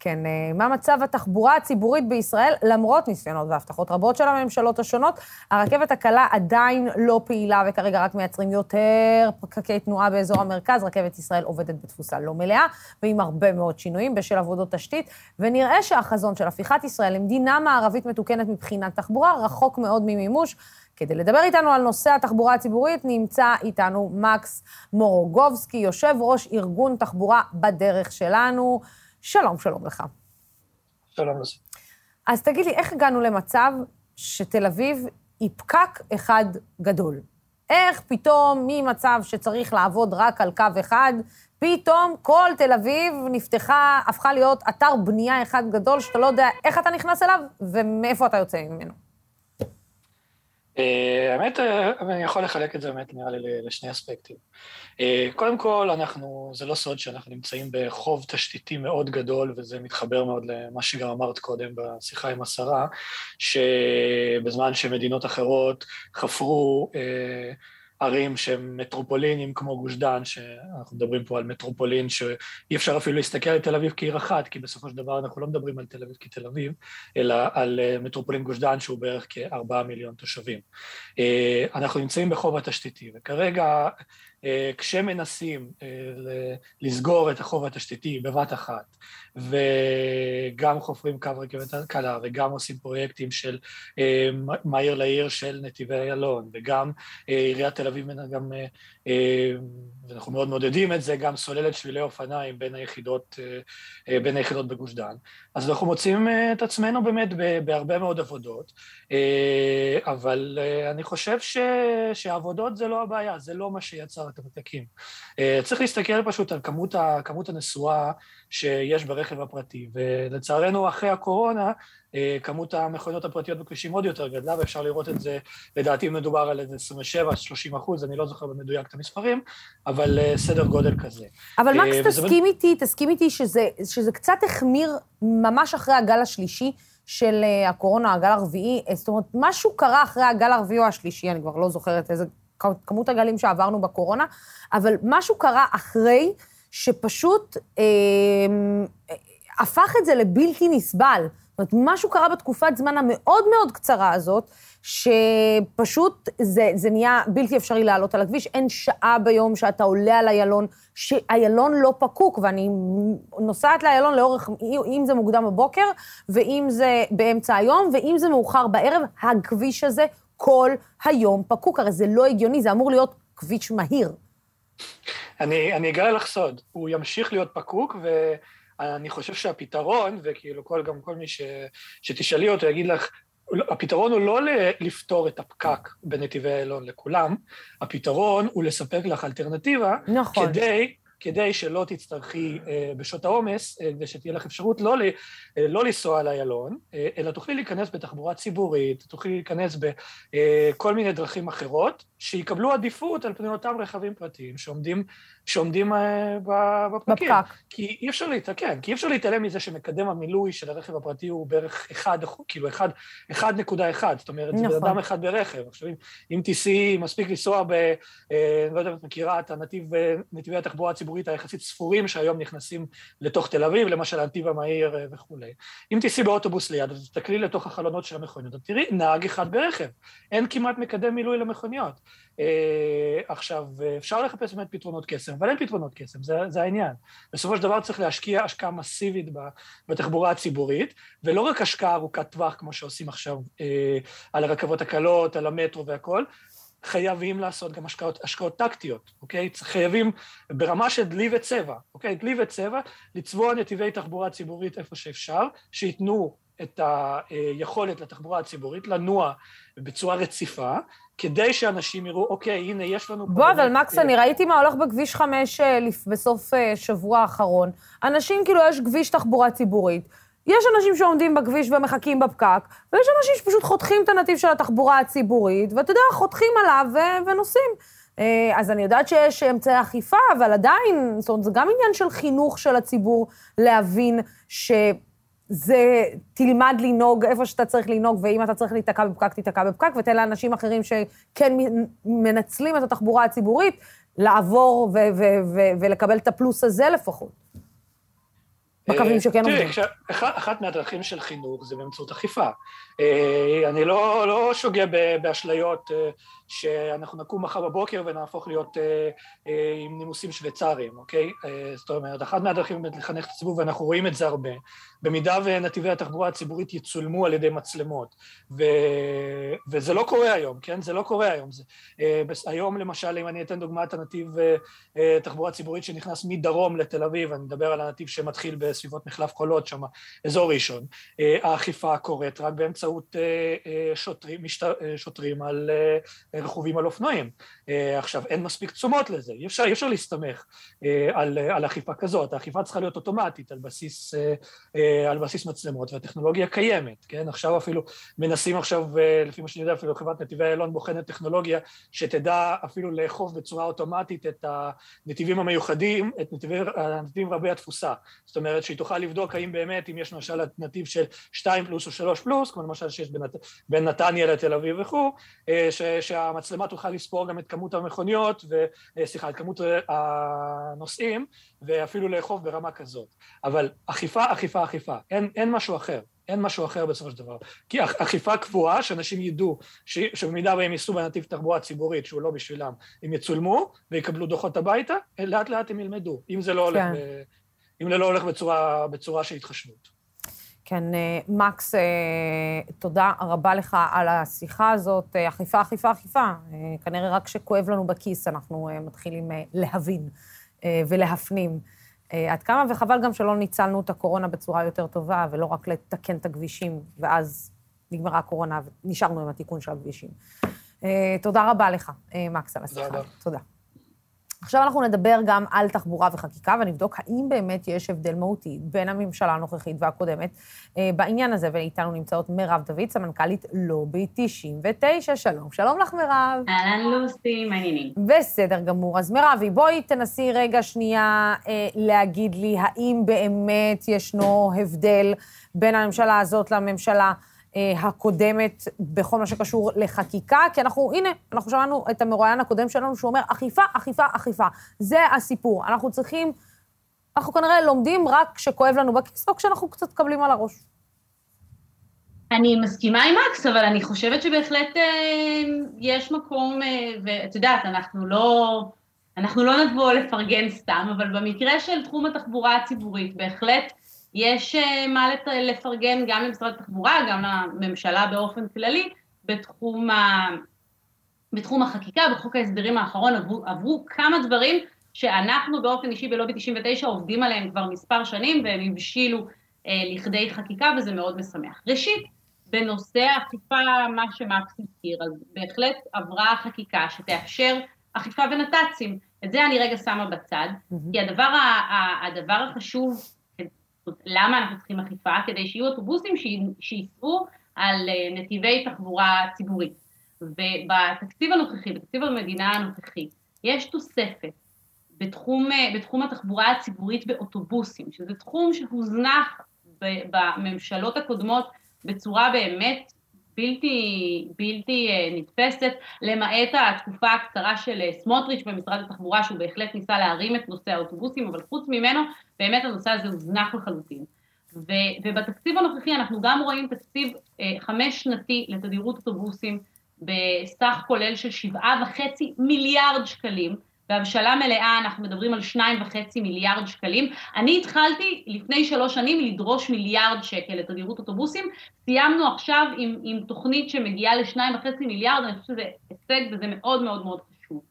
כן, אה, מה מצב התחבורה הציבורית בישראל, למרות ניסיונות והבטחות רבות של הממשלות השונות? הרכבת הקלה עדיין לא פעילה, וכרגע רק מייצרים יותר פקקי תנועה באזור המרכז. רכבת ישראל עובדת בתפוסה לא מלאה, ועם הרבה מאוד שינויים בשל עבודות תשתית, ונראה שהחזון של הפיכת ישראל למדינה מערבית מתוקנת מבחינת תחבורה רחוק מאוד ממימוש. כדי לדבר איתנו על נושא התחבורה הציבורית, נמצא איתנו מקס מורוגובסקי, יושב ראש ארגון תחבורה בדרך שלנו. שלום, שלום לך. שלום לזה. אז תגיד לי, איך הגענו למצב שתל אביב היא פקק אחד גדול? איך פתאום ממצב שצריך לעבוד רק על קו אחד, פתאום כל תל אביב נפתחה, הפכה להיות אתר בנייה אחד גדול, שאתה לא יודע איך אתה נכנס אליו ומאיפה אתה יוצא ממנו. אה, האמת, אה, אני יכול לחלק את זה באמת, נראה לי, לשני אספקטים. אה, קודם כל, אנחנו, זה לא סוד שאנחנו נמצאים בחוב תשתיתי מאוד גדול, וזה מתחבר מאוד למה שגם אמרת קודם בשיחה עם השרה, שבזמן שמדינות אחרות חפרו ערים שהם מטרופולינים כמו גוש דן, שאנחנו מדברים פה על מטרופולין שאי אפשר אפילו להסתכל על תל אביב כעיר אחת, כי בסופו של דבר אנחנו לא מדברים על תל אביב כתל אביב, אלא על אה, מטרופולין גוש דן שהוא בערך כארבעה מיליון תושבים. אה, אנחנו נמצאים בחוב התשתיתי, וכרגע כשמנסים לסגור את החוב התשתיתי בבת אחת, וגם חופרים קו רכבת קלה, וגם עושים פרויקטים של מהיר לעיר של נתיבי איילון, וגם עיריית תל אביב גם אה, ואנחנו מאוד מעודדים את זה, גם סוללת שבילי אופניים בין היחידות, אה, אה, בין היחידות בגוש דן. אז אנחנו מוצאים את עצמנו באמת בהרבה מאוד עבודות, אבל אני חושב ש, שהעבודות זה לא הבעיה, זה לא מה שיצר את הפתקים. צריך להסתכל פשוט על כמות, כמות הנסועה שיש ברכב הפרטי, ולצערנו אחרי הקורונה, אה, כמות המכוניות הפרטיות בכבישים עוד יותר גדלה, ואפשר לראות את זה, לדעתי מדובר על איזה 27-30 אחוז, אני לא זוכר במדויק את המספרים, אבל אה, סדר גודל כזה. אבל מקס, אה, תסכים איתי, תסכים איתי שזה, שזה קצת החמיר ממש אחרי הגל השלישי. של הקורונה, הגל הרביעי, זאת אומרת, משהו קרה אחרי הגל הרביעי או השלישי, אני כבר לא זוכרת איזה כמות הגלים שעברנו בקורונה, אבל משהו קרה אחרי שפשוט אה, הפך את זה לבלתי נסבל. זאת אומרת, משהו קרה בתקופת זמן המאוד מאוד קצרה הזאת, שפשוט זה, זה נהיה בלתי אפשרי לעלות על הכביש. אין שעה ביום שאתה עולה על איילון, שאיילון לא פקוק, ואני נוסעת לאיילון לאורך, אם זה מוקדם בבוקר, ואם זה באמצע היום, ואם זה מאוחר בערב, הכביש הזה כל היום פקוק. הרי זה לא הגיוני, זה אמור להיות כביש מהיר. אני, אני אגלה לך סוד, הוא ימשיך להיות פקוק, ו... אני חושב שהפתרון, וכאילו כל, גם כל מי ש, שתשאלי אותו יגיד לך, הפתרון הוא לא לפתור את הפקק בנתיבי איילון לכולם, הפתרון הוא לספק לך אלטרנטיבה, נכון. כדי כדי שלא תצטרכי אה, בשעות העומס, אה, ושתהיה לך אפשרות לא, אה, לא לנסוע על איילון, אה, אלא תוכלי להיכנס בתחבורה ציבורית, תוכלי להיכנס בכל אה, מיני דרכים אחרות, שיקבלו עדיפות על פני אותם רכבים פרטיים שעומדים, שעומדים אה, בפקקים. בפקק. כי אי אפשר, להת... כן, כי אי אפשר להתעלם מזה שמקדם המילוי של הרכב הפרטי הוא בערך 1, כאילו 1.1, זאת אומרת, נכון. זה בן אדם אחד ברכב. עכשיו, אם, תיסעי, מספיק לנסוע ב... אה, לא יודע אם את מכירה את הנתיב, נתיבי התחבורה הציבורית, הציבורית היחסית ספורים שהיום נכנסים לתוך תל אביב, למשל הנתיב המהיר אה, וכולי. אם תיסעי באוטובוס ליד ותסתכלי לתוך החלונות של המכוניות, את תראי נהג אחד ברכב, אין כמעט מקדם מילוי למכוניות. אה, עכשיו, אפשר לחפש באמת פתרונות קסם, אבל אין פתרונות קסם, זה, זה העניין. בסופו של דבר צריך להשקיע השקעה מסיבית בתחבורה הציבורית, ולא רק השקעה ארוכת טווח, כמו שעושים עכשיו אה, על הרכבות הקלות, על המטרו והכול, חייבים לעשות גם השקעות, השקעות טקטיות, אוקיי? חייבים ברמה של דלי וצבע, אוקיי? דלי וצבע, לצבוע נתיבי תחבורה ציבורית איפה שאפשר, שייתנו את היכולת לתחבורה הציבורית לנוע בצורה רציפה, כדי שאנשים יראו, אוקיי, הנה, יש לנו... בוא, אבל מקס, אני ראיתי מה הולך בכביש 5 אה, בסוף אה, שבוע האחרון. אנשים, כאילו, יש כביש תחבורה ציבורית. יש אנשים שעומדים בכביש ומחכים בפקק, ויש אנשים שפשוט חותכים את הנתיב של התחבורה הציבורית, ואתה יודע, חותכים עליו ונוסעים. אה, אז אני יודעת שיש אמצעי אכיפה, אבל עדיין, זאת אומרת, זה גם עניין של חינוך של הציבור להבין ש... זה תלמד לנהוג איפה שאתה צריך לנהוג, ואם אתה צריך להיתקע בפקק, תיתקע בפקק, ותן לאנשים אחרים שכן מנצלים את התחבורה הציבורית, לעבור ו- ו- ו- ולקבל את הפלוס הזה לפחות. בקווים שכן עובדים. תראי, אחת מהדרכים של חינוך זה באמצעות אכיפה. אה, אני לא, לא שוגה באשליות אה, שאנחנו נקום מחר בבוקר ונהפוך להיות עם נימוסים שוויצריים, אוקיי? זאת אומרת, אחת מהדרכים באמת לחנך את הציבור, ואנחנו רואים את זה הרבה, במידה ונתיבי התחבורה הציבורית יצולמו על ידי מצלמות, ו... וזה לא קורה היום, כן? זה לא קורה היום. זה... היום למשל, אם אני אתן דוגמת הנתיב תחבורה ציבורית שנכנס מדרום לתל אביב, אני מדבר על הנתיב שמתחיל בסביבות מחלף קולות, שם אזור ראשון, האכיפה קורית רק באמצעות אה, אה, שוטרים, משת... אה, שוטרים על רכובים על אופנועים. עכשיו, אין מספיק תשומות לזה, אי אפשר, אפשר להסתמך על, על אכיפה כזאת, האכיפה צריכה להיות אוטומטית על בסיס, על בסיס מצלמות, והטכנולוגיה קיימת, כן? עכשיו אפילו מנסים עכשיו, לפי מה שאני יודע, אפילו חברת נתיבי איילון בוחנת טכנולוגיה שתדע אפילו לאכוף בצורה אוטומטית את הנתיבים המיוחדים, את נתיבי, הנתיבים רבי התפוסה. זאת אומרת שהיא תוכל לבדוק האם באמת, אם יש למשל נתיב של 2 פלוס או 3 פלוס, כמו למשל שיש בין, בין נתניה לתל אביב וכו', אה, שהמצלמה תוכל לספור גם את כמות המכוניות, ו, אה, סליחה, את כמות הנוסעים, ואפילו לאכוף ברמה כזאת. אבל אכיפה, אכיפה, אכיפה, אין, אין משהו אחר. אין משהו אחר בסופו של דבר. כי אכיפה קבועה, שאנשים ידעו ש, שבמידה והם ייסעו בנתיב תחבורה ציבורית, שהוא לא בשבילם, הם יצולמו ויקבלו דוחות הביתה, לאט לאט הם ילמדו, אם זה לא הולך, כן. ב, אם זה לא הולך בצורה, בצורה של התחשבות. כן, אה, מקס, אה, תודה רבה לך על השיחה הזאת. אה, אכיפה, אכיפה, אכיפה. כנראה רק כשכואב לנו בכיס אנחנו מתחילים להבין ולהפנים עד כמה, וחבל גם שלא ניצלנו את הקורונה בצורה יותר טובה, ולא רק לתקן את הכבישים, ואז נגמרה הקורונה ונשארנו עם התיקון של הכבישים. תודה רבה לך, מקס, על השיחה. תודה. עכשיו אנחנו נדבר גם על תחבורה וחקיקה, ונבדוק האם באמת יש הבדל מהותי בין הממשלה הנוכחית והקודמת אה, בעניין הזה. ואיתנו נמצאות מירב דוד, סמנכ"לית לובי 99. שלום, שלום לך, מירב. אהלן, לוסי, מה העניינים? בסדר גמור. אז מירבי, בואי תנסי רגע שנייה אה, להגיד לי האם באמת ישנו הבדל בין הממשלה הזאת לממשלה הקודמת בכל מה שקשור לחקיקה, כי אנחנו, הנה, אנחנו שמענו את המרואיין הקודם שלנו שהוא אומר, אכיפה, אכיפה, אכיפה. זה הסיפור. אנחנו צריכים, אנחנו כנראה לומדים רק כשכואב לנו בכיס, או כשאנחנו קצת מקבלים על הראש. אני מסכימה עם מקס, אבל אני חושבת שבהחלט אה, יש מקום, אה, ואת יודעת, אנחנו לא, אנחנו לא נבוא לפרגן סתם, אבל במקרה של תחום התחבורה הציבורית, בהחלט יש אה, מה לפרגן גם למשרד התחבורה, גם לממשלה באופן כללי, בתחום, ה... בתחום החקיקה, בחוק ההסדרים האחרון עברו, עברו כמה דברים שאנחנו באופן אישי בלובי 99 עובדים עליהם כבר מספר שנים והם הבשילו אה, לכדי חקיקה וזה מאוד משמח. ראשית, בנושא האכיפה, מה שמקס הזכיר, אז בהחלט עברה חקיקה שתאפשר אכיפה בנת"צים. את זה אני רגע שמה בצד, mm-hmm. כי הדבר, הדבר החשוב למה אנחנו צריכים אכיפה? כדי שיהיו אוטובוסים שייסעו על אה, נתיבי תחבורה ציבורית. ובתקציב הנוכחי, בתקציב המדינה הנוכחי, יש תוספת בתחום, אה, בתחום התחבורה הציבורית באוטובוסים, שזה תחום שהוזנח בממשלות הקודמות בצורה באמת בלתי, בלתי אה, נתפסת, למעט התקופה הקצרה של אה, סמוטריץ' במשרד התחבורה, שהוא בהחלט ניסה להרים את נושא האוטובוסים, אבל חוץ ממנו, באמת הנושא הזה הוזנח לחלוטין. ו- ובתקציב הנוכחי אנחנו גם רואים תקציב אה, חמש שנתי לתדירות אוטובוסים בסך כולל של שבעה וחצי מיליארד שקלים, בהבשלה מלאה אנחנו מדברים על שניים וחצי מיליארד שקלים. אני התחלתי לפני שלוש שנים לדרוש מיליארד שקל לתדירות אוטובוסים, סיימנו עכשיו עם, עם תוכנית שמגיעה לשניים וחצי מיליארד, אני חושבת שזה הישג וזה מאוד מאוד מאוד חשוב.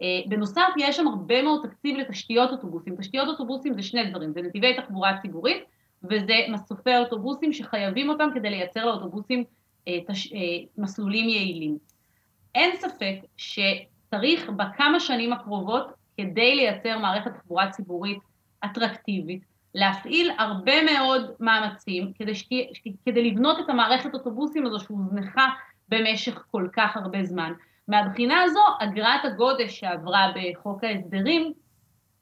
Uh, בנוסף, יש שם הרבה מאוד תקציב לתשתיות אוטובוסים. תשתיות אוטובוסים זה שני דברים, זה נתיבי תחבורה ציבורית וזה מסופי אוטובוסים שחייבים אותם כדי לייצר לאוטובוסים uh, תש, uh, מסלולים יעילים. אין ספק ש... צריך בכמה שנים הקרובות, כדי לייצר מערכת תחבורה ציבורית אטרקטיבית, להפעיל הרבה מאוד מאמצים כדי, שתי, כדי לבנות את המערכת אוטובוסים הזו שהוזנחה במשך כל כך הרבה זמן. מהבחינה הזו, אגרת הגודש שעברה בחוק ההסדרים,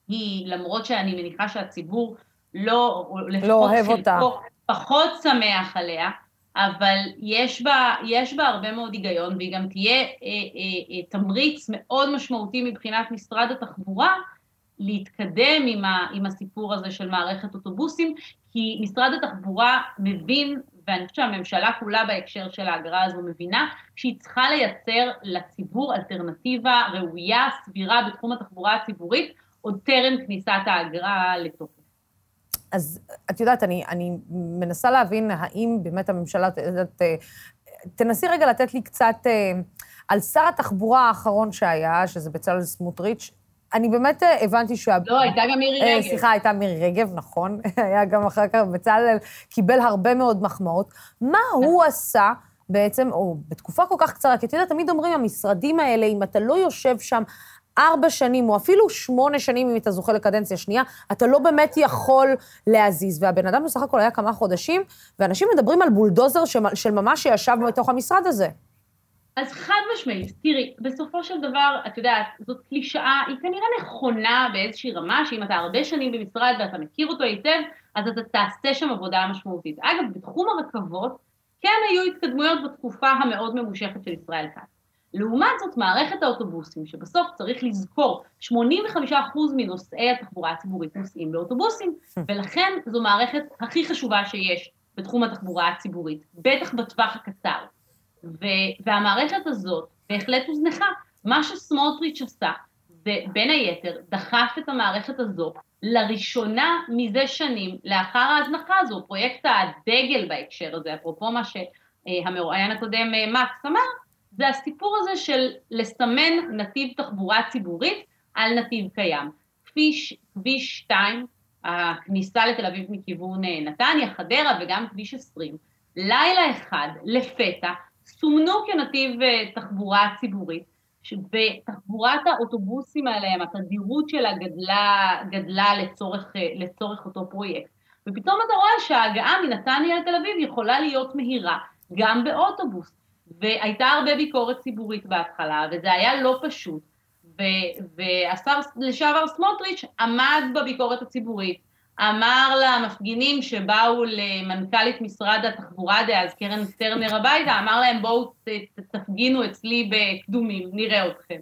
היא, למרות שאני מניחה שהציבור לא, לא אוהב אותה. פחות שמח עליה, אבל יש בה, יש בה הרבה מאוד היגיון, והיא גם תהיה אה, אה, אה, תמריץ מאוד משמעותי מבחינת משרד התחבורה להתקדם עם, ה, עם הסיפור הזה של מערכת אוטובוסים, כי משרד התחבורה מבין, ואני חושבת שהממשלה כולה בהקשר של האגרה הזו מבינה, שהיא צריכה לייצר לציבור אלטרנטיבה ראויה, סבירה בתחום התחבורה הציבורית, עוד טרם כניסת האגרה לתוקף. אז את יודעת, אני, אני מנסה להבין האם באמת הממשלה, את, תנסי רגע לתת לי קצת אה, על שר התחבורה האחרון שהיה, שזה בצלאל סמוטריץ', אני באמת אה, הבנתי שה... לא, הייתה גם מירי אה, רגב. סליחה, הייתה מירי רגב, נכון. היה גם אחר כך, בצלאל קיבל הרבה מאוד מחמאות. מה הוא עשה בעצם, או בתקופה כל כך קצרה, כי את יודעת, תמיד אומרים, המשרדים האלה, אם אתה לא יושב שם ארבע שנים, או אפילו שמונה שנים, אם אתה זוכה לקדנציה שנייה, אתה לא באמת יכול להזיז. והבן אדם בסך הכל היה כמה חודשים, ואנשים מדברים על בולדוזר של ממש שישב בתוך המשרד הזה. אז חד משמעית, תראי, בסופו של דבר, את יודעת, זאת קלישאה, היא כנראה נכונה באיזושהי רמה, שאם אתה הרבה שנים במשרד ואתה מכיר אותו היטב, אז אתה תעשה שם עבודה משמעותית. אגב, בתחום הרכבות, כן היו התקדמויות בתקופה המאוד ממושכת של ישראל כץ. לעומת זאת, מערכת האוטובוסים, שבסוף צריך לזכור, 85% מנוסעי התחבורה הציבורית נוסעים באוטובוסים, ולכן זו מערכת הכי חשובה שיש בתחום התחבורה הציבורית, בטח בטווח הקצר. ו- והמערכת הזאת בהחלט הוזנחה. מה שסמוטריץ' עשה, זה בין היתר דחף את המערכת הזו לראשונה מזה שנים לאחר ההזנחה הזו, פרויקט הדגל בהקשר הזה, אפרופו מה שהמרואיין הקודם אה, מקס אמר, זה הסיפור הזה של לסמן נתיב תחבורה ציבורית על נתיב קיים. כביש, כביש 2, הכניסה לתל אביב מכיוון אה, נתניה, חדרה וגם כביש 20, לילה אחד, לפתע, סומנו כנתיב אה, תחבורה ציבורית, ותחבורת האוטובוסים עליהם, התדירות שלה גדלה, גדלה לצורך, אה, לצורך אותו פרויקט. ופתאום אתה רואה שההגעה מנתניה לתל אביב יכולה להיות מהירה, גם באוטובוס. והייתה הרבה ביקורת ציבורית בהתחלה, וזה היה לא פשוט. והשר לשעבר סמוטריץ' עמד בביקורת הציבורית, אמר למפגינים שבאו למנכ"לית משרד התחבורה דאז, קרן טרנר הביתה, אמר להם בואו תפגינו אצלי בקדומים, נראה אתכם.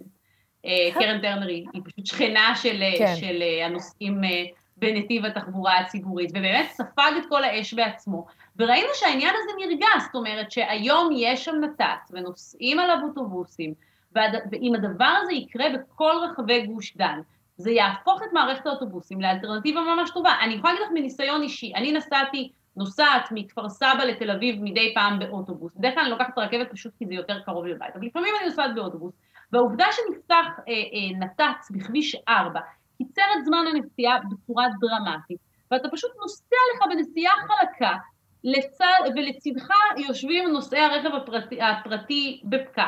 אה, קרן טרנר היא, היא פשוט שכנה של, כן. של הנוסעים אה, בנתיב התחבורה הציבורית, ובאמת ספג את כל האש בעצמו. וראינו שהעניין הזה נרגע, זאת אומרת שהיום יש שם נת"צ ונוסעים עליו אוטובוסים, ואם הדבר הזה יקרה בכל רחבי גוש דן, זה יהפוך את מערכת האוטובוסים לאלטרנטיבה ממש טובה. אני יכולה להגיד לך מניסיון אישי, אני נסעתי, נוסעת מכפר סבא לתל אביב מדי פעם באוטובוס, בדרך כלל אני לוקחת את הרכבת פשוט כי זה יותר קרוב לבית, אבל לפעמים אני נוסעת באוטובוס, והעובדה שנפתח אה, אה, נת"צ בכביש 4, קיצר את זמן הנסיעה בצורה דרמטית, ואתה פשוט נוסע לך בנסיעה חלקה, לצד, ולצדך יושבים נוסעי הרכב הפרטי, הפרטי בפקק.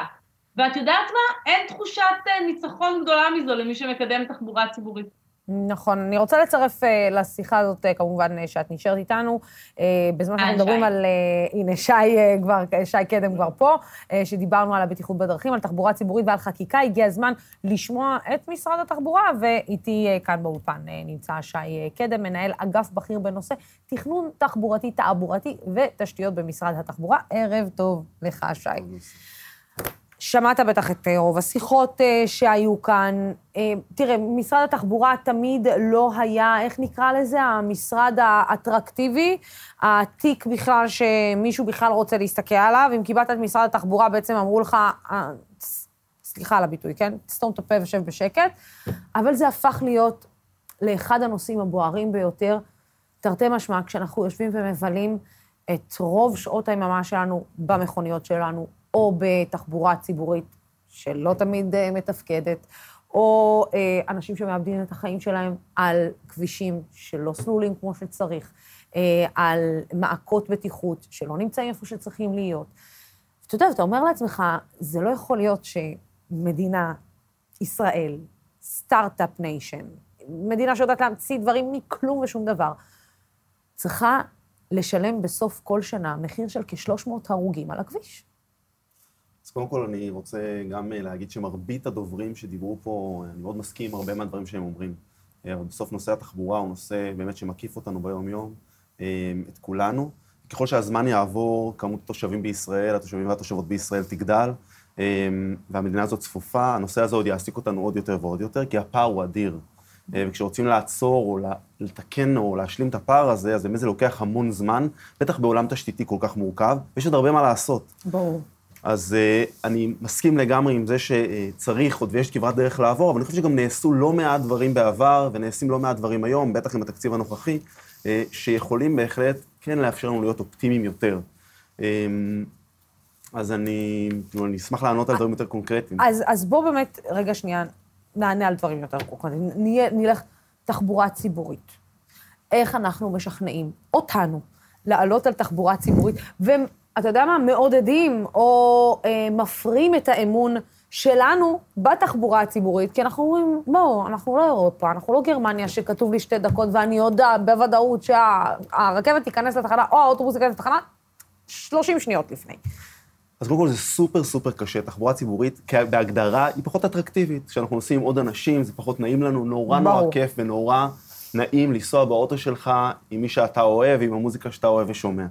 ואת יודעת מה? אין תחושת אה, ניצחון גדולה מזו למי שמקדם תחבורה ציבורית. נכון. אני רוצה לצרף uh, לשיחה הזאת, uh, כמובן, uh, שאת נשארת איתנו. Uh, בזמן שאנחנו מדברים על... Uh, הנה, שי uh, כבר, שי קדם כבר פה, uh, שדיברנו על הבטיחות בדרכים, על תחבורה ציבורית ועל חקיקה. הגיע הזמן לשמוע את משרד התחבורה, ואיתי uh, כאן באולפן uh, נמצא שי uh, קדם, מנהל אגף בכיר בנושא תכנון תחבורתי, תעבורתי ותשתיות במשרד התחבורה. ערב טוב לך, שי. שמעת בטח את אה, רוב השיחות אה, שהיו כאן. אה, תראה, משרד התחבורה תמיד לא היה, איך נקרא לזה? המשרד האטרקטיבי, התיק בכלל שמישהו בכלל רוצה להסתכל עליו. אם קיבלת את משרד התחבורה, בעצם אמרו לך, סליחה על הביטוי, כן? סתום את הפה ושב בשקט. אבל זה הפך להיות לאחד הנושאים הבוערים ביותר, תרתי משמע, כשאנחנו יושבים ומבלים את רוב שעות היממה שלנו במכוניות שלנו, או בתחבורה ציבורית שלא תמיד אה, מתפקדת, או אה, אנשים שמאבדים את החיים שלהם על כבישים שלא סלולים כמו שצריך, אה, על מעקות בטיחות שלא נמצאים איפה שצריכים להיות. אתה יודע, אתה אומר לעצמך, זה לא יכול להיות שמדינה, ישראל, Start-Up Nation, מדינה שיודעת להמציא דברים מכלום ושום דבר, צריכה לשלם בסוף כל שנה מחיר של כ-300 הרוגים על הכביש. אז קודם כל אני רוצה גם אה, להגיד שמרבית הדוברים שדיברו פה, אני מאוד מסכים עם הרבה מהדברים שהם אומרים. אה, אבל בסוף נושא התחבורה הוא נושא באמת שמקיף אותנו ביום-יום, אה, את כולנו. ככל שהזמן יעבור, כמות התושבים בישראל, התושבים והתושבות בישראל תגדל, והמדינה הזאת צפופה, הנושא הזה עוד יעסיק אותנו עוד יותר ועוד יותר, כי הפער הוא אדיר. וכשרוצים לעצור או לתקן או להשלים את הפער הזה, אז באמת זה לוקח המון זמן, בטח בעולם תשתיתי כל כך מורכב, ויש עוד הרבה מה לעשות. ברור. אז uh, אני מסכים לגמרי עם זה שצריך עוד ויש כברת דרך לעבור, אבל אני חושב שגם נעשו לא מעט דברים בעבר, ונעשים לא מעט דברים היום, בטח עם התקציב הנוכחי, uh, שיכולים בהחלט כן לאפשר לנו להיות אופטימיים יותר. Um, אז אני, כאילו, אני אשמח לענות על דברים יותר קונקרטיים. אז, אז בוא באמת, רגע שנייה, נענה על דברים יותר קונקרטיים. נלך תחבורה ציבורית. איך אנחנו משכנעים אותנו לעלות על תחבורה ציבורית, אתה יודע מה, מעודדים או אה, מפרים את האמון שלנו בתחבורה הציבורית, כי אנחנו אומרים, בואו, אנחנו לא אירופה, אנחנו לא גרמניה שכתוב לי שתי דקות ואני יודע בוודאות שהרכבת תיכנס לתחנה או האוטובוס ייכנס לתחנה 30 שניות לפני. אז קודם כל זה סופר סופר קשה. תחבורה ציבורית, בהגדרה, היא פחות אטרקטיבית. כשאנחנו נוסעים עם עוד אנשים, זה פחות נעים לנו, נורא ברור. נורא כיף ונורא נעים לנסוע באוטו שלך עם מי שאתה אוהב, עם המוזיקה שאתה אוהב ושומע.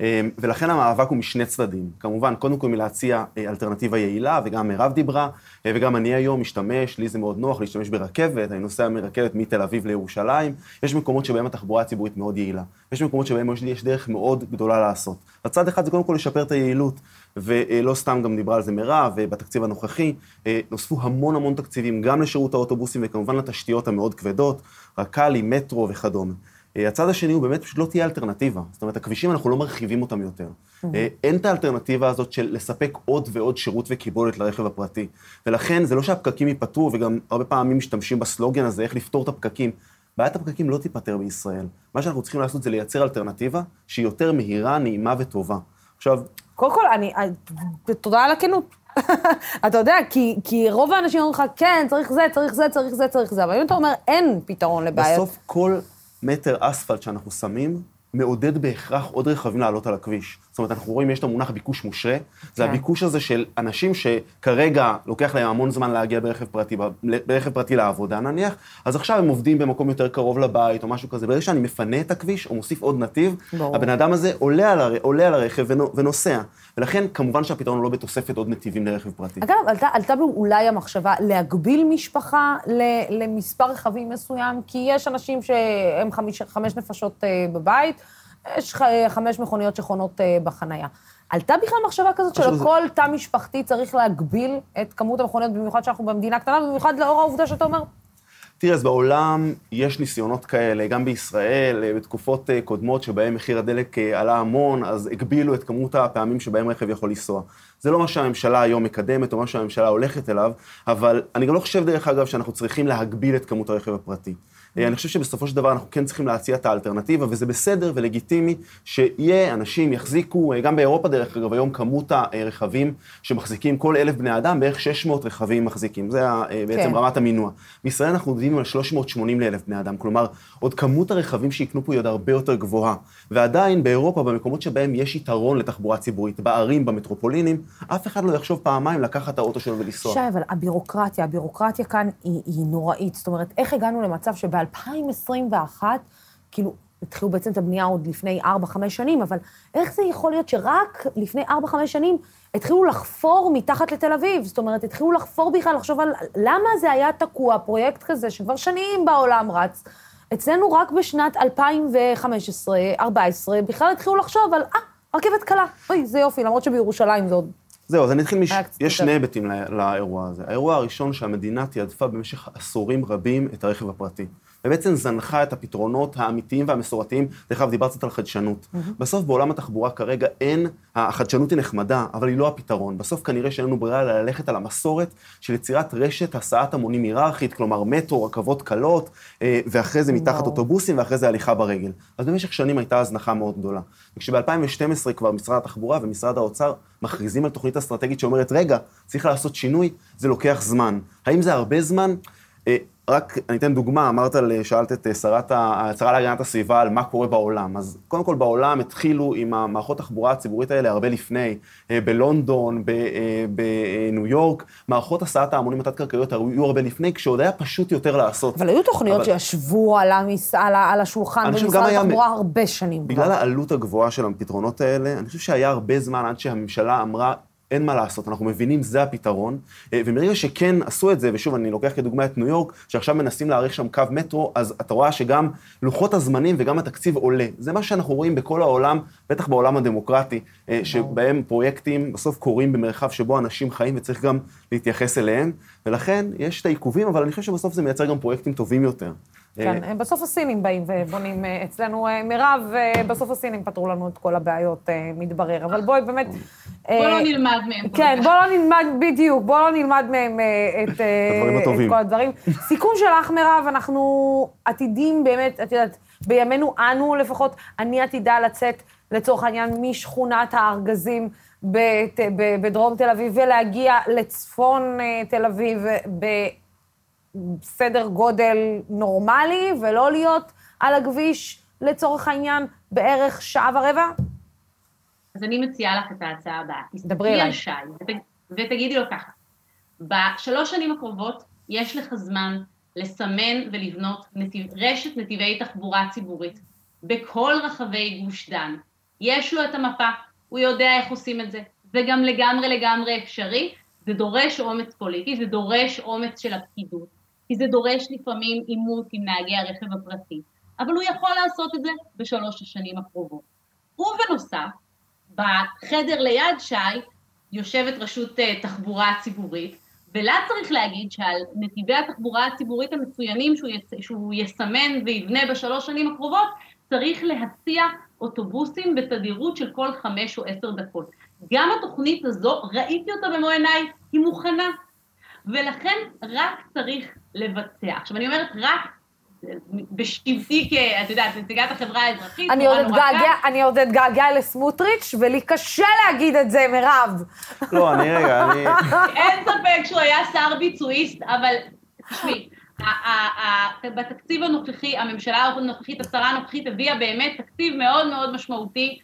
אמ, ולכן המאבק הוא משני צדדים. כמובן, קודם כל מלהציע אה, אלטרנטיבה יעילה, וגם מירב דיברה, אה, וגם אני היום משתמש, לי זה מאוד נוח להשתמש ברכבת, אני נוסע מרכבת מתל אביב לירושלים. יש מקומות שבהם התחבורה הציבורית מאוד יעילה. יש מקומות שבהם יש דרך מאוד גדולה לעשות. הצד אחד זה קודם כל לשפר את היעילות, ולא סתם גם דיברה על זה מירב, ובתקציב הנוכחי אה, נוספו המון המון תקציבים, גם לשירות האוטובוסים וכמובן לתשתיות המאוד כבדות, רק"לי, מטרו וכדומה. אה, הצד השני הוא באמת פשוט לא תהיה אלטרנטיבה. זאת אומרת, הכבישים, אנחנו לא מרחיבים אותם יותר. Mm-hmm. אין את האלטרנטיבה הזאת של לספק עוד ועוד שירות וקיבולת לרכב הפרטי. ולכן זה לא שהפקקים ייפתרו, וגם הרבה פעמים משתמשים בסלוגן הזה, איך לפתור את הפקקים. בעיית הפקקים לא תיפתר בישראל. מה שאנחנו צריכים לעשות זה לייצר אלטרנטיבה שהיא יותר מהירה, נעימה וטובה. עכשיו... קודם כל, אני... אה, תודה על הכנות. אתה יודע, כי, כי רוב האנשים אומרים לך, כן, צריך זה, צריך זה, צריך זה, צריך זה, אבל אם אתה אומר, אין פתרון לבעיות... בסוף כל מטר אספלט שאנחנו שמים, מעודד בהכרח עוד רכבים לעלות על הכביש. זאת אומרת, אנחנו רואים, יש את המונח ביקוש מושרה. Okay. זה כן. הביקוש הזה של אנשים שכרגע לוקח להם המון זמן להגיע ברכב פרטי, ברכב פרטי לעבודה נניח, אז עכשיו הם עובדים במקום יותר קרוב לבית או משהו כזה. ברגע שאני מפנה את הכביש או מוסיף עוד נתיב, ברור. הבן אדם הזה עולה על, הר... עולה על הרכב ונוסע. ולכן, כמובן שהפתרון הוא לא בתוספת עוד נתיבים לרכב פרטי. אגב, עלתה, עלתה אולי המחשבה להגביל משפחה למספר רכבים מסוים, כי יש אנשים שהם חמש, חמש נפשות אה, בבית, יש חמש מכוניות שחונות אה, בחנייה. עלתה בכלל מחשבה כזאת שלכל תא משפחתי צריך להגביל את כמות המכוניות, במיוחד שאנחנו במדינה קטנה, במיוחד לאור העובדה שאתה אומר, תראה, אז בעולם יש ניסיונות כאלה, גם בישראל, אה, בתקופות אה, קודמות שבהן מחיר הדלק אה, עלה המון, אז הגבילו את כמות הפעמים שבהם רכב יכול לנסוע. זה לא מה שהממשלה היום מקדמת, או מה שהממשלה הולכת אליו, אבל אני גם לא חושב, דרך אגב, שאנחנו צריכים להגביל את כמות הרכב הפרטי. אני חושב שבסופו של דבר אנחנו כן צריכים להציע את האלטרנטיבה, וזה בסדר ולגיטימי שיהיה, אנשים יחזיקו, גם באירופה דרך אגב, היום כמות הרכבים שמחזיקים כל אלף בני אדם, בערך 600 רכבים מחזיקים, זה בעצם כן. רמת המינוע. בישראל אנחנו עובדים על 380 לאלף בני אדם, כלומר, עוד כמות הרכבים שיקנו פה היא עוד הרבה יותר גבוהה. ועדיין באירופה, במקומות שבהם יש יתרון לתחבורה ציבורית, בערים, במטרופולינים, אף אחד לא יחשוב פעמיים לקחת את האוטו שלו ולנסוע. שי, אבל הבירוקרטיה, הבירוקרטיה כאן היא, היא נוראית. זאת אומרת, איך הגענו למצב שב-2021, כאילו, התחילו בעצם את הבנייה עוד לפני 4-5 שנים, אבל איך זה יכול להיות שרק לפני 4-5 שנים התחילו לחפור מתחת לתל אביב? זאת אומרת, התחילו לחפור בכלל, לחשוב על למה זה היה תקוע, פרויקט כזה שכבר שנים בעולם רץ. אצלנו רק בשנת 2015-2014 בכלל התחילו לחשוב על, אה, רכבת קלה. אוי, זה יופי, למרות שבירושלים זה עוד... זהו, אז אני אתחיל מש... יש שני היבטים לאירוע הזה. האירוע הראשון שהמדינה תיעדפה במשך עשורים רבים את הרכב הפרטי. ובעצם זנחה את הפתרונות האמיתיים והמסורתיים. דרך אגב, דיברת קצת על חדשנות. Mm-hmm. בסוף בעולם התחבורה כרגע אין, החדשנות היא נחמדה, אבל היא לא הפתרון. בסוף כנראה שאין לנו ברירה אלא ללכת על המסורת של יצירת רשת הסעת המונים היררכית, כלומר מטרו, רכבות קלות, אה, ואחרי זה מתחת אוטובוסים, ואחרי זה הליכה ברגל. אז במשך שנים הייתה הזנחה מאוד גדולה. וכשב-2012 כבר משרד התחבורה ומשרד האוצר מכריזים על תוכנית אסטרטגית שאומרת, רגע, צריך לעשות שינוי, זה לוקח זמן. האם זה הרבה זמן? אה, רק אני אתן דוגמה, אמרת, שאלת את אה, שרת, השרה להגנת הסביבה על מה קורה בעולם. אז קודם כל בעולם התחילו עם המערכות התחבורה הציבורית האלה הרבה לפני, אה, בלונדון, בניו יורק, מערכות הסעת ההמונים התת-קרקעיות היו הרבה לפני, כשעוד היה פשוט יותר לעשות. אבל היו תוכניות אבל... שישבו על, המס... על, על השולחן במשרד התחבורה היה... הרבה שנים. בגלל העלות הגבוהה של הפתרונות האלה, אני חושב שהיה הרבה זמן עד שהממשלה אמרה, אין מה לעשות, אנחנו מבינים, זה הפתרון. אה, ומרגע שכן עשו את זה, ושוב, אני לוקח כדוגמה את ניו יורק, שעכשיו מנסים להאריך שם קו מטרו, אז אתה רואה שגם לוחות הזמנים וגם התקציב עולה. זה מה שאנחנו רואים בכל העולם, בטח בעולם הדמוקרטי, אה, שבהם פרויקטים בסוף קורים במרחב שבו אנשים חיים וצריך גם להתייחס אליהם, ולכן יש את העיכובים, אבל אני חושב שבסוף זה מייצר גם פרויקטים טובים יותר. כן, אה, בסוף הסינים באים ובונים אצלנו מירב, בסוף הסינים פתרו לנו את כל הבעיות, מתברר. אבל בואי באמת... בוא לא נלמד מהם. כן, בוא לא נלמד, בדיוק, בוא לא נלמד מהם את כל הדברים. סיכום שלך, מירב, אנחנו עתידים באמת, את יודעת, בימינו אנו לפחות, אני עתידה לצאת, לצורך העניין, משכונת הארגזים בדרום תל אביב ולהגיע לצפון תל אביב בסדר גודל נורמלי, ולא להיות על הכביש, לצורך העניין, בערך שעה ורבע? אז אני מציעה לך את ההצעה הבאה. דברי אליי. שי, ותגידי לו ככה, בשלוש שנים הקרובות יש לך זמן לסמן ולבנות נתיב, רשת נתיבי תחבורה ציבורית בכל רחבי גוש דן. יש לו את המפה, הוא יודע איך עושים את זה, זה גם לגמרי לגמרי אפשרי, זה דורש אומץ פוליטי, זה דורש אומץ של הפקידות, כי זה דורש לפעמים עימות עם נהגי הרכב הפרטי, אבל הוא יכול לעשות את זה בשלוש השנים הקרובות. ובנוסף, בחדר ליד שי יושבת רשות אה, תחבורה ציבורית, ולה צריך להגיד שעל נתיבי התחבורה הציבורית המצוינים שהוא, יצ... שהוא יסמן ויבנה בשלוש שנים הקרובות, צריך להציע אוטובוסים בתדירות של כל חמש או עשר דקות. גם התוכנית הזו, ראיתי אותה במו עיניי, היא מוכנה. ולכן רק צריך לבצע. עכשיו אני אומרת רק בשבטי כ... את יודעת, נציגת החברה האזרחית, אני עוד אתגעגע, אני עוד אתגעגע לסמוטריץ', ולי קשה להגיד את זה, מירב. לא, אני רגע, אני... אין ספק שהוא היה שר ביצועיסט, אבל תשמעי, בתקציב הנוכחי, הממשלה הנוכחית, השרה הנוכחית הביאה באמת תקציב מאוד מאוד משמעותי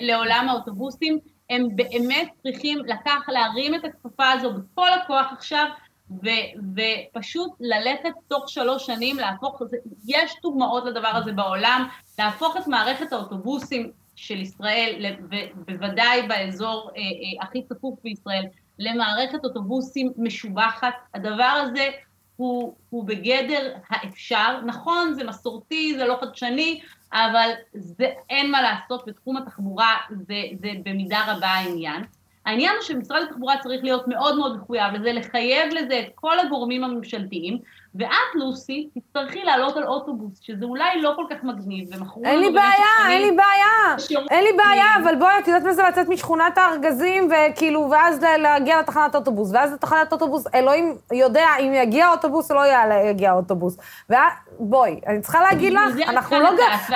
לעולם האוטובוסים. הם באמת צריכים לקח, להרים את הכפפה הזו בכל הכוח עכשיו, ו- ופשוט ללכת תוך שלוש שנים, להפוך, יש דוגמאות לדבר הזה בעולם, להפוך את מערכת האוטובוסים של ישראל, בוודאי באזור אה, אה, הכי צפוף בישראל, למערכת אוטובוסים משובחת. הדבר הזה הוא, הוא בגדר האפשר. נכון, זה מסורתי, זה לא חדשני, אבל זה, אין מה לעשות, בתחום התחבורה זה, זה במידה רבה העניין. העניין הוא שמשרד התחבורה צריך להיות מאוד מאוד מחויב לזה, לחייב לזה את כל הגורמים הממשלתיים, ואת, לוסי, תצטרכי לעלות על אוטובוס, שזה אולי לא כל כך מגניב, ומכרו אין לי בעיה, אין לי בעיה, אין לי בעיה, אבל בואי, את יודעת מה זה לצאת משכונת הארגזים, וכאילו, ואז להגיע לתחנת אוטובוס, ואז לתחנת אוטובוס, אלוהים יודע אם יגיע אוטובוס או לא יגיע אוטובוס. ובואי, אני צריכה להגיד לך, אנחנו לא גר...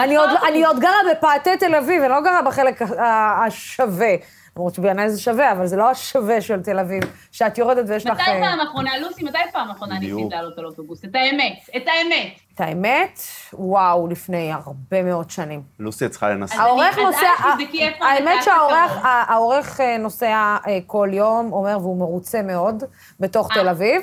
אני עוד גרה בפאתי תל אביב, אני לא גרה בחלק השווה. למרות שבעיניי זה שווה, אבל זה לא השווה של תל אביב, שאת יורדת ויש לך... מתי פעם אחרונה, לוסי, מתי פעם אחרונה ניסית לעלות על אוטובוס? את האמת, את האמת. את האמת? וואו, לפני הרבה מאוד שנים. לוסי, את צריכה לנסות. העורך נוסע... האמת שהעורך נוסע כל יום, אומר, והוא מרוצה מאוד, בתוך תל אביב,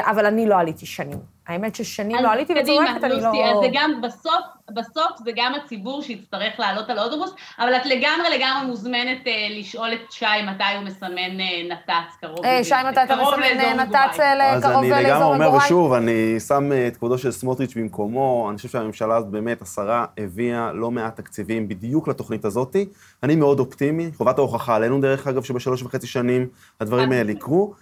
אבל אני לא עליתי שנים. האמת ששנים לא עליתי וצורקת, אני לא... אז זה גם בסוף, בסוף זה גם הציבור שיצטרך לעלות על האוטובוס, אבל את לגמרי לגמרי מוזמנת לשאול את שי מתי הוא מסמן נת"צ קרוב לאזור שי, מתי אתה מסמן נת"צ קרוב לאזור מגוריי? אז אני לגמרי אומר, ושוב, אני שם את כבודו של סמוטריץ' במקומו, אני חושב שהממשלה הזאת באמת, השרה הביאה לא מעט תקציבים בדיוק לתוכנית הזאת. אני מאוד אופטימי, חובת ההוכחה עלינו, דרך אגב, שבשלוש וחצי שנים הדברים האלה יקרו.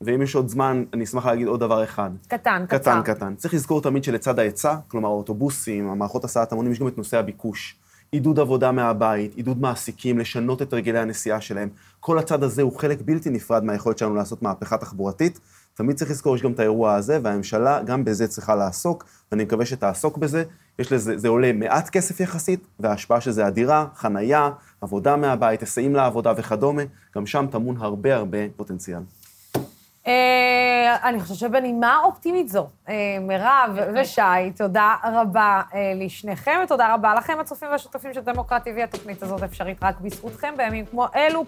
ואם יש עוד זמן, אני אשמח להגיד עוד דבר אחד. קטן, קטן. קטן, קטן. צריך לזכור תמיד שלצד ההיצע, כלומר האוטובוסים, המערכות הסעת המונים, יש גם את נושא הביקוש. עידוד עבודה מהבית, עידוד מעסיקים, לשנות את הרגלי הנסיעה שלהם. כל הצד הזה הוא חלק בלתי נפרד מהיכולת שלנו לעשות מהפכה תחבורתית. תמיד צריך לזכור, יש גם את האירוע הזה, והממשלה גם בזה צריכה לעסוק, ואני מקווה שתעסוק בזה. יש לזה, זה עולה מעט כסף יחסית, וההשפעה של זה אדירה, חנייה, עבודה מהבית, היסעים לעבודה וכדומה, גם שם טמון הרבה הרבה פוטנציאל. אה, אני חושבת שבנימה אופטימית זו, אה, מירב ושי, תודה רבה אה, לשניכם, ותודה רבה לכם, הצופים והשותפים של דמוקרט TV. התוכנית הזאת אפשרית רק בזכותכם בימים כמו אלו.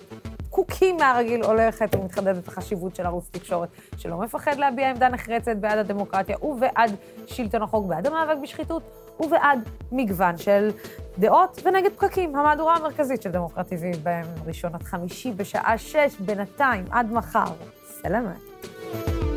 פקוקים מהרגיל הולכת ומתחדדת החשיבות של ערוץ תקשורת, שלא מפחד להביע עמדה נחרצת בעד הדמוקרטיה ובעד שלטון החוק, בעד המאבק בשחיתות ובעד מגוון של דעות ונגד פקקים. המהדורה המרכזית של דמוקרט TV בימים ראשון חמישי בשעה שש, בינתיים, עד מחר. סלמת. you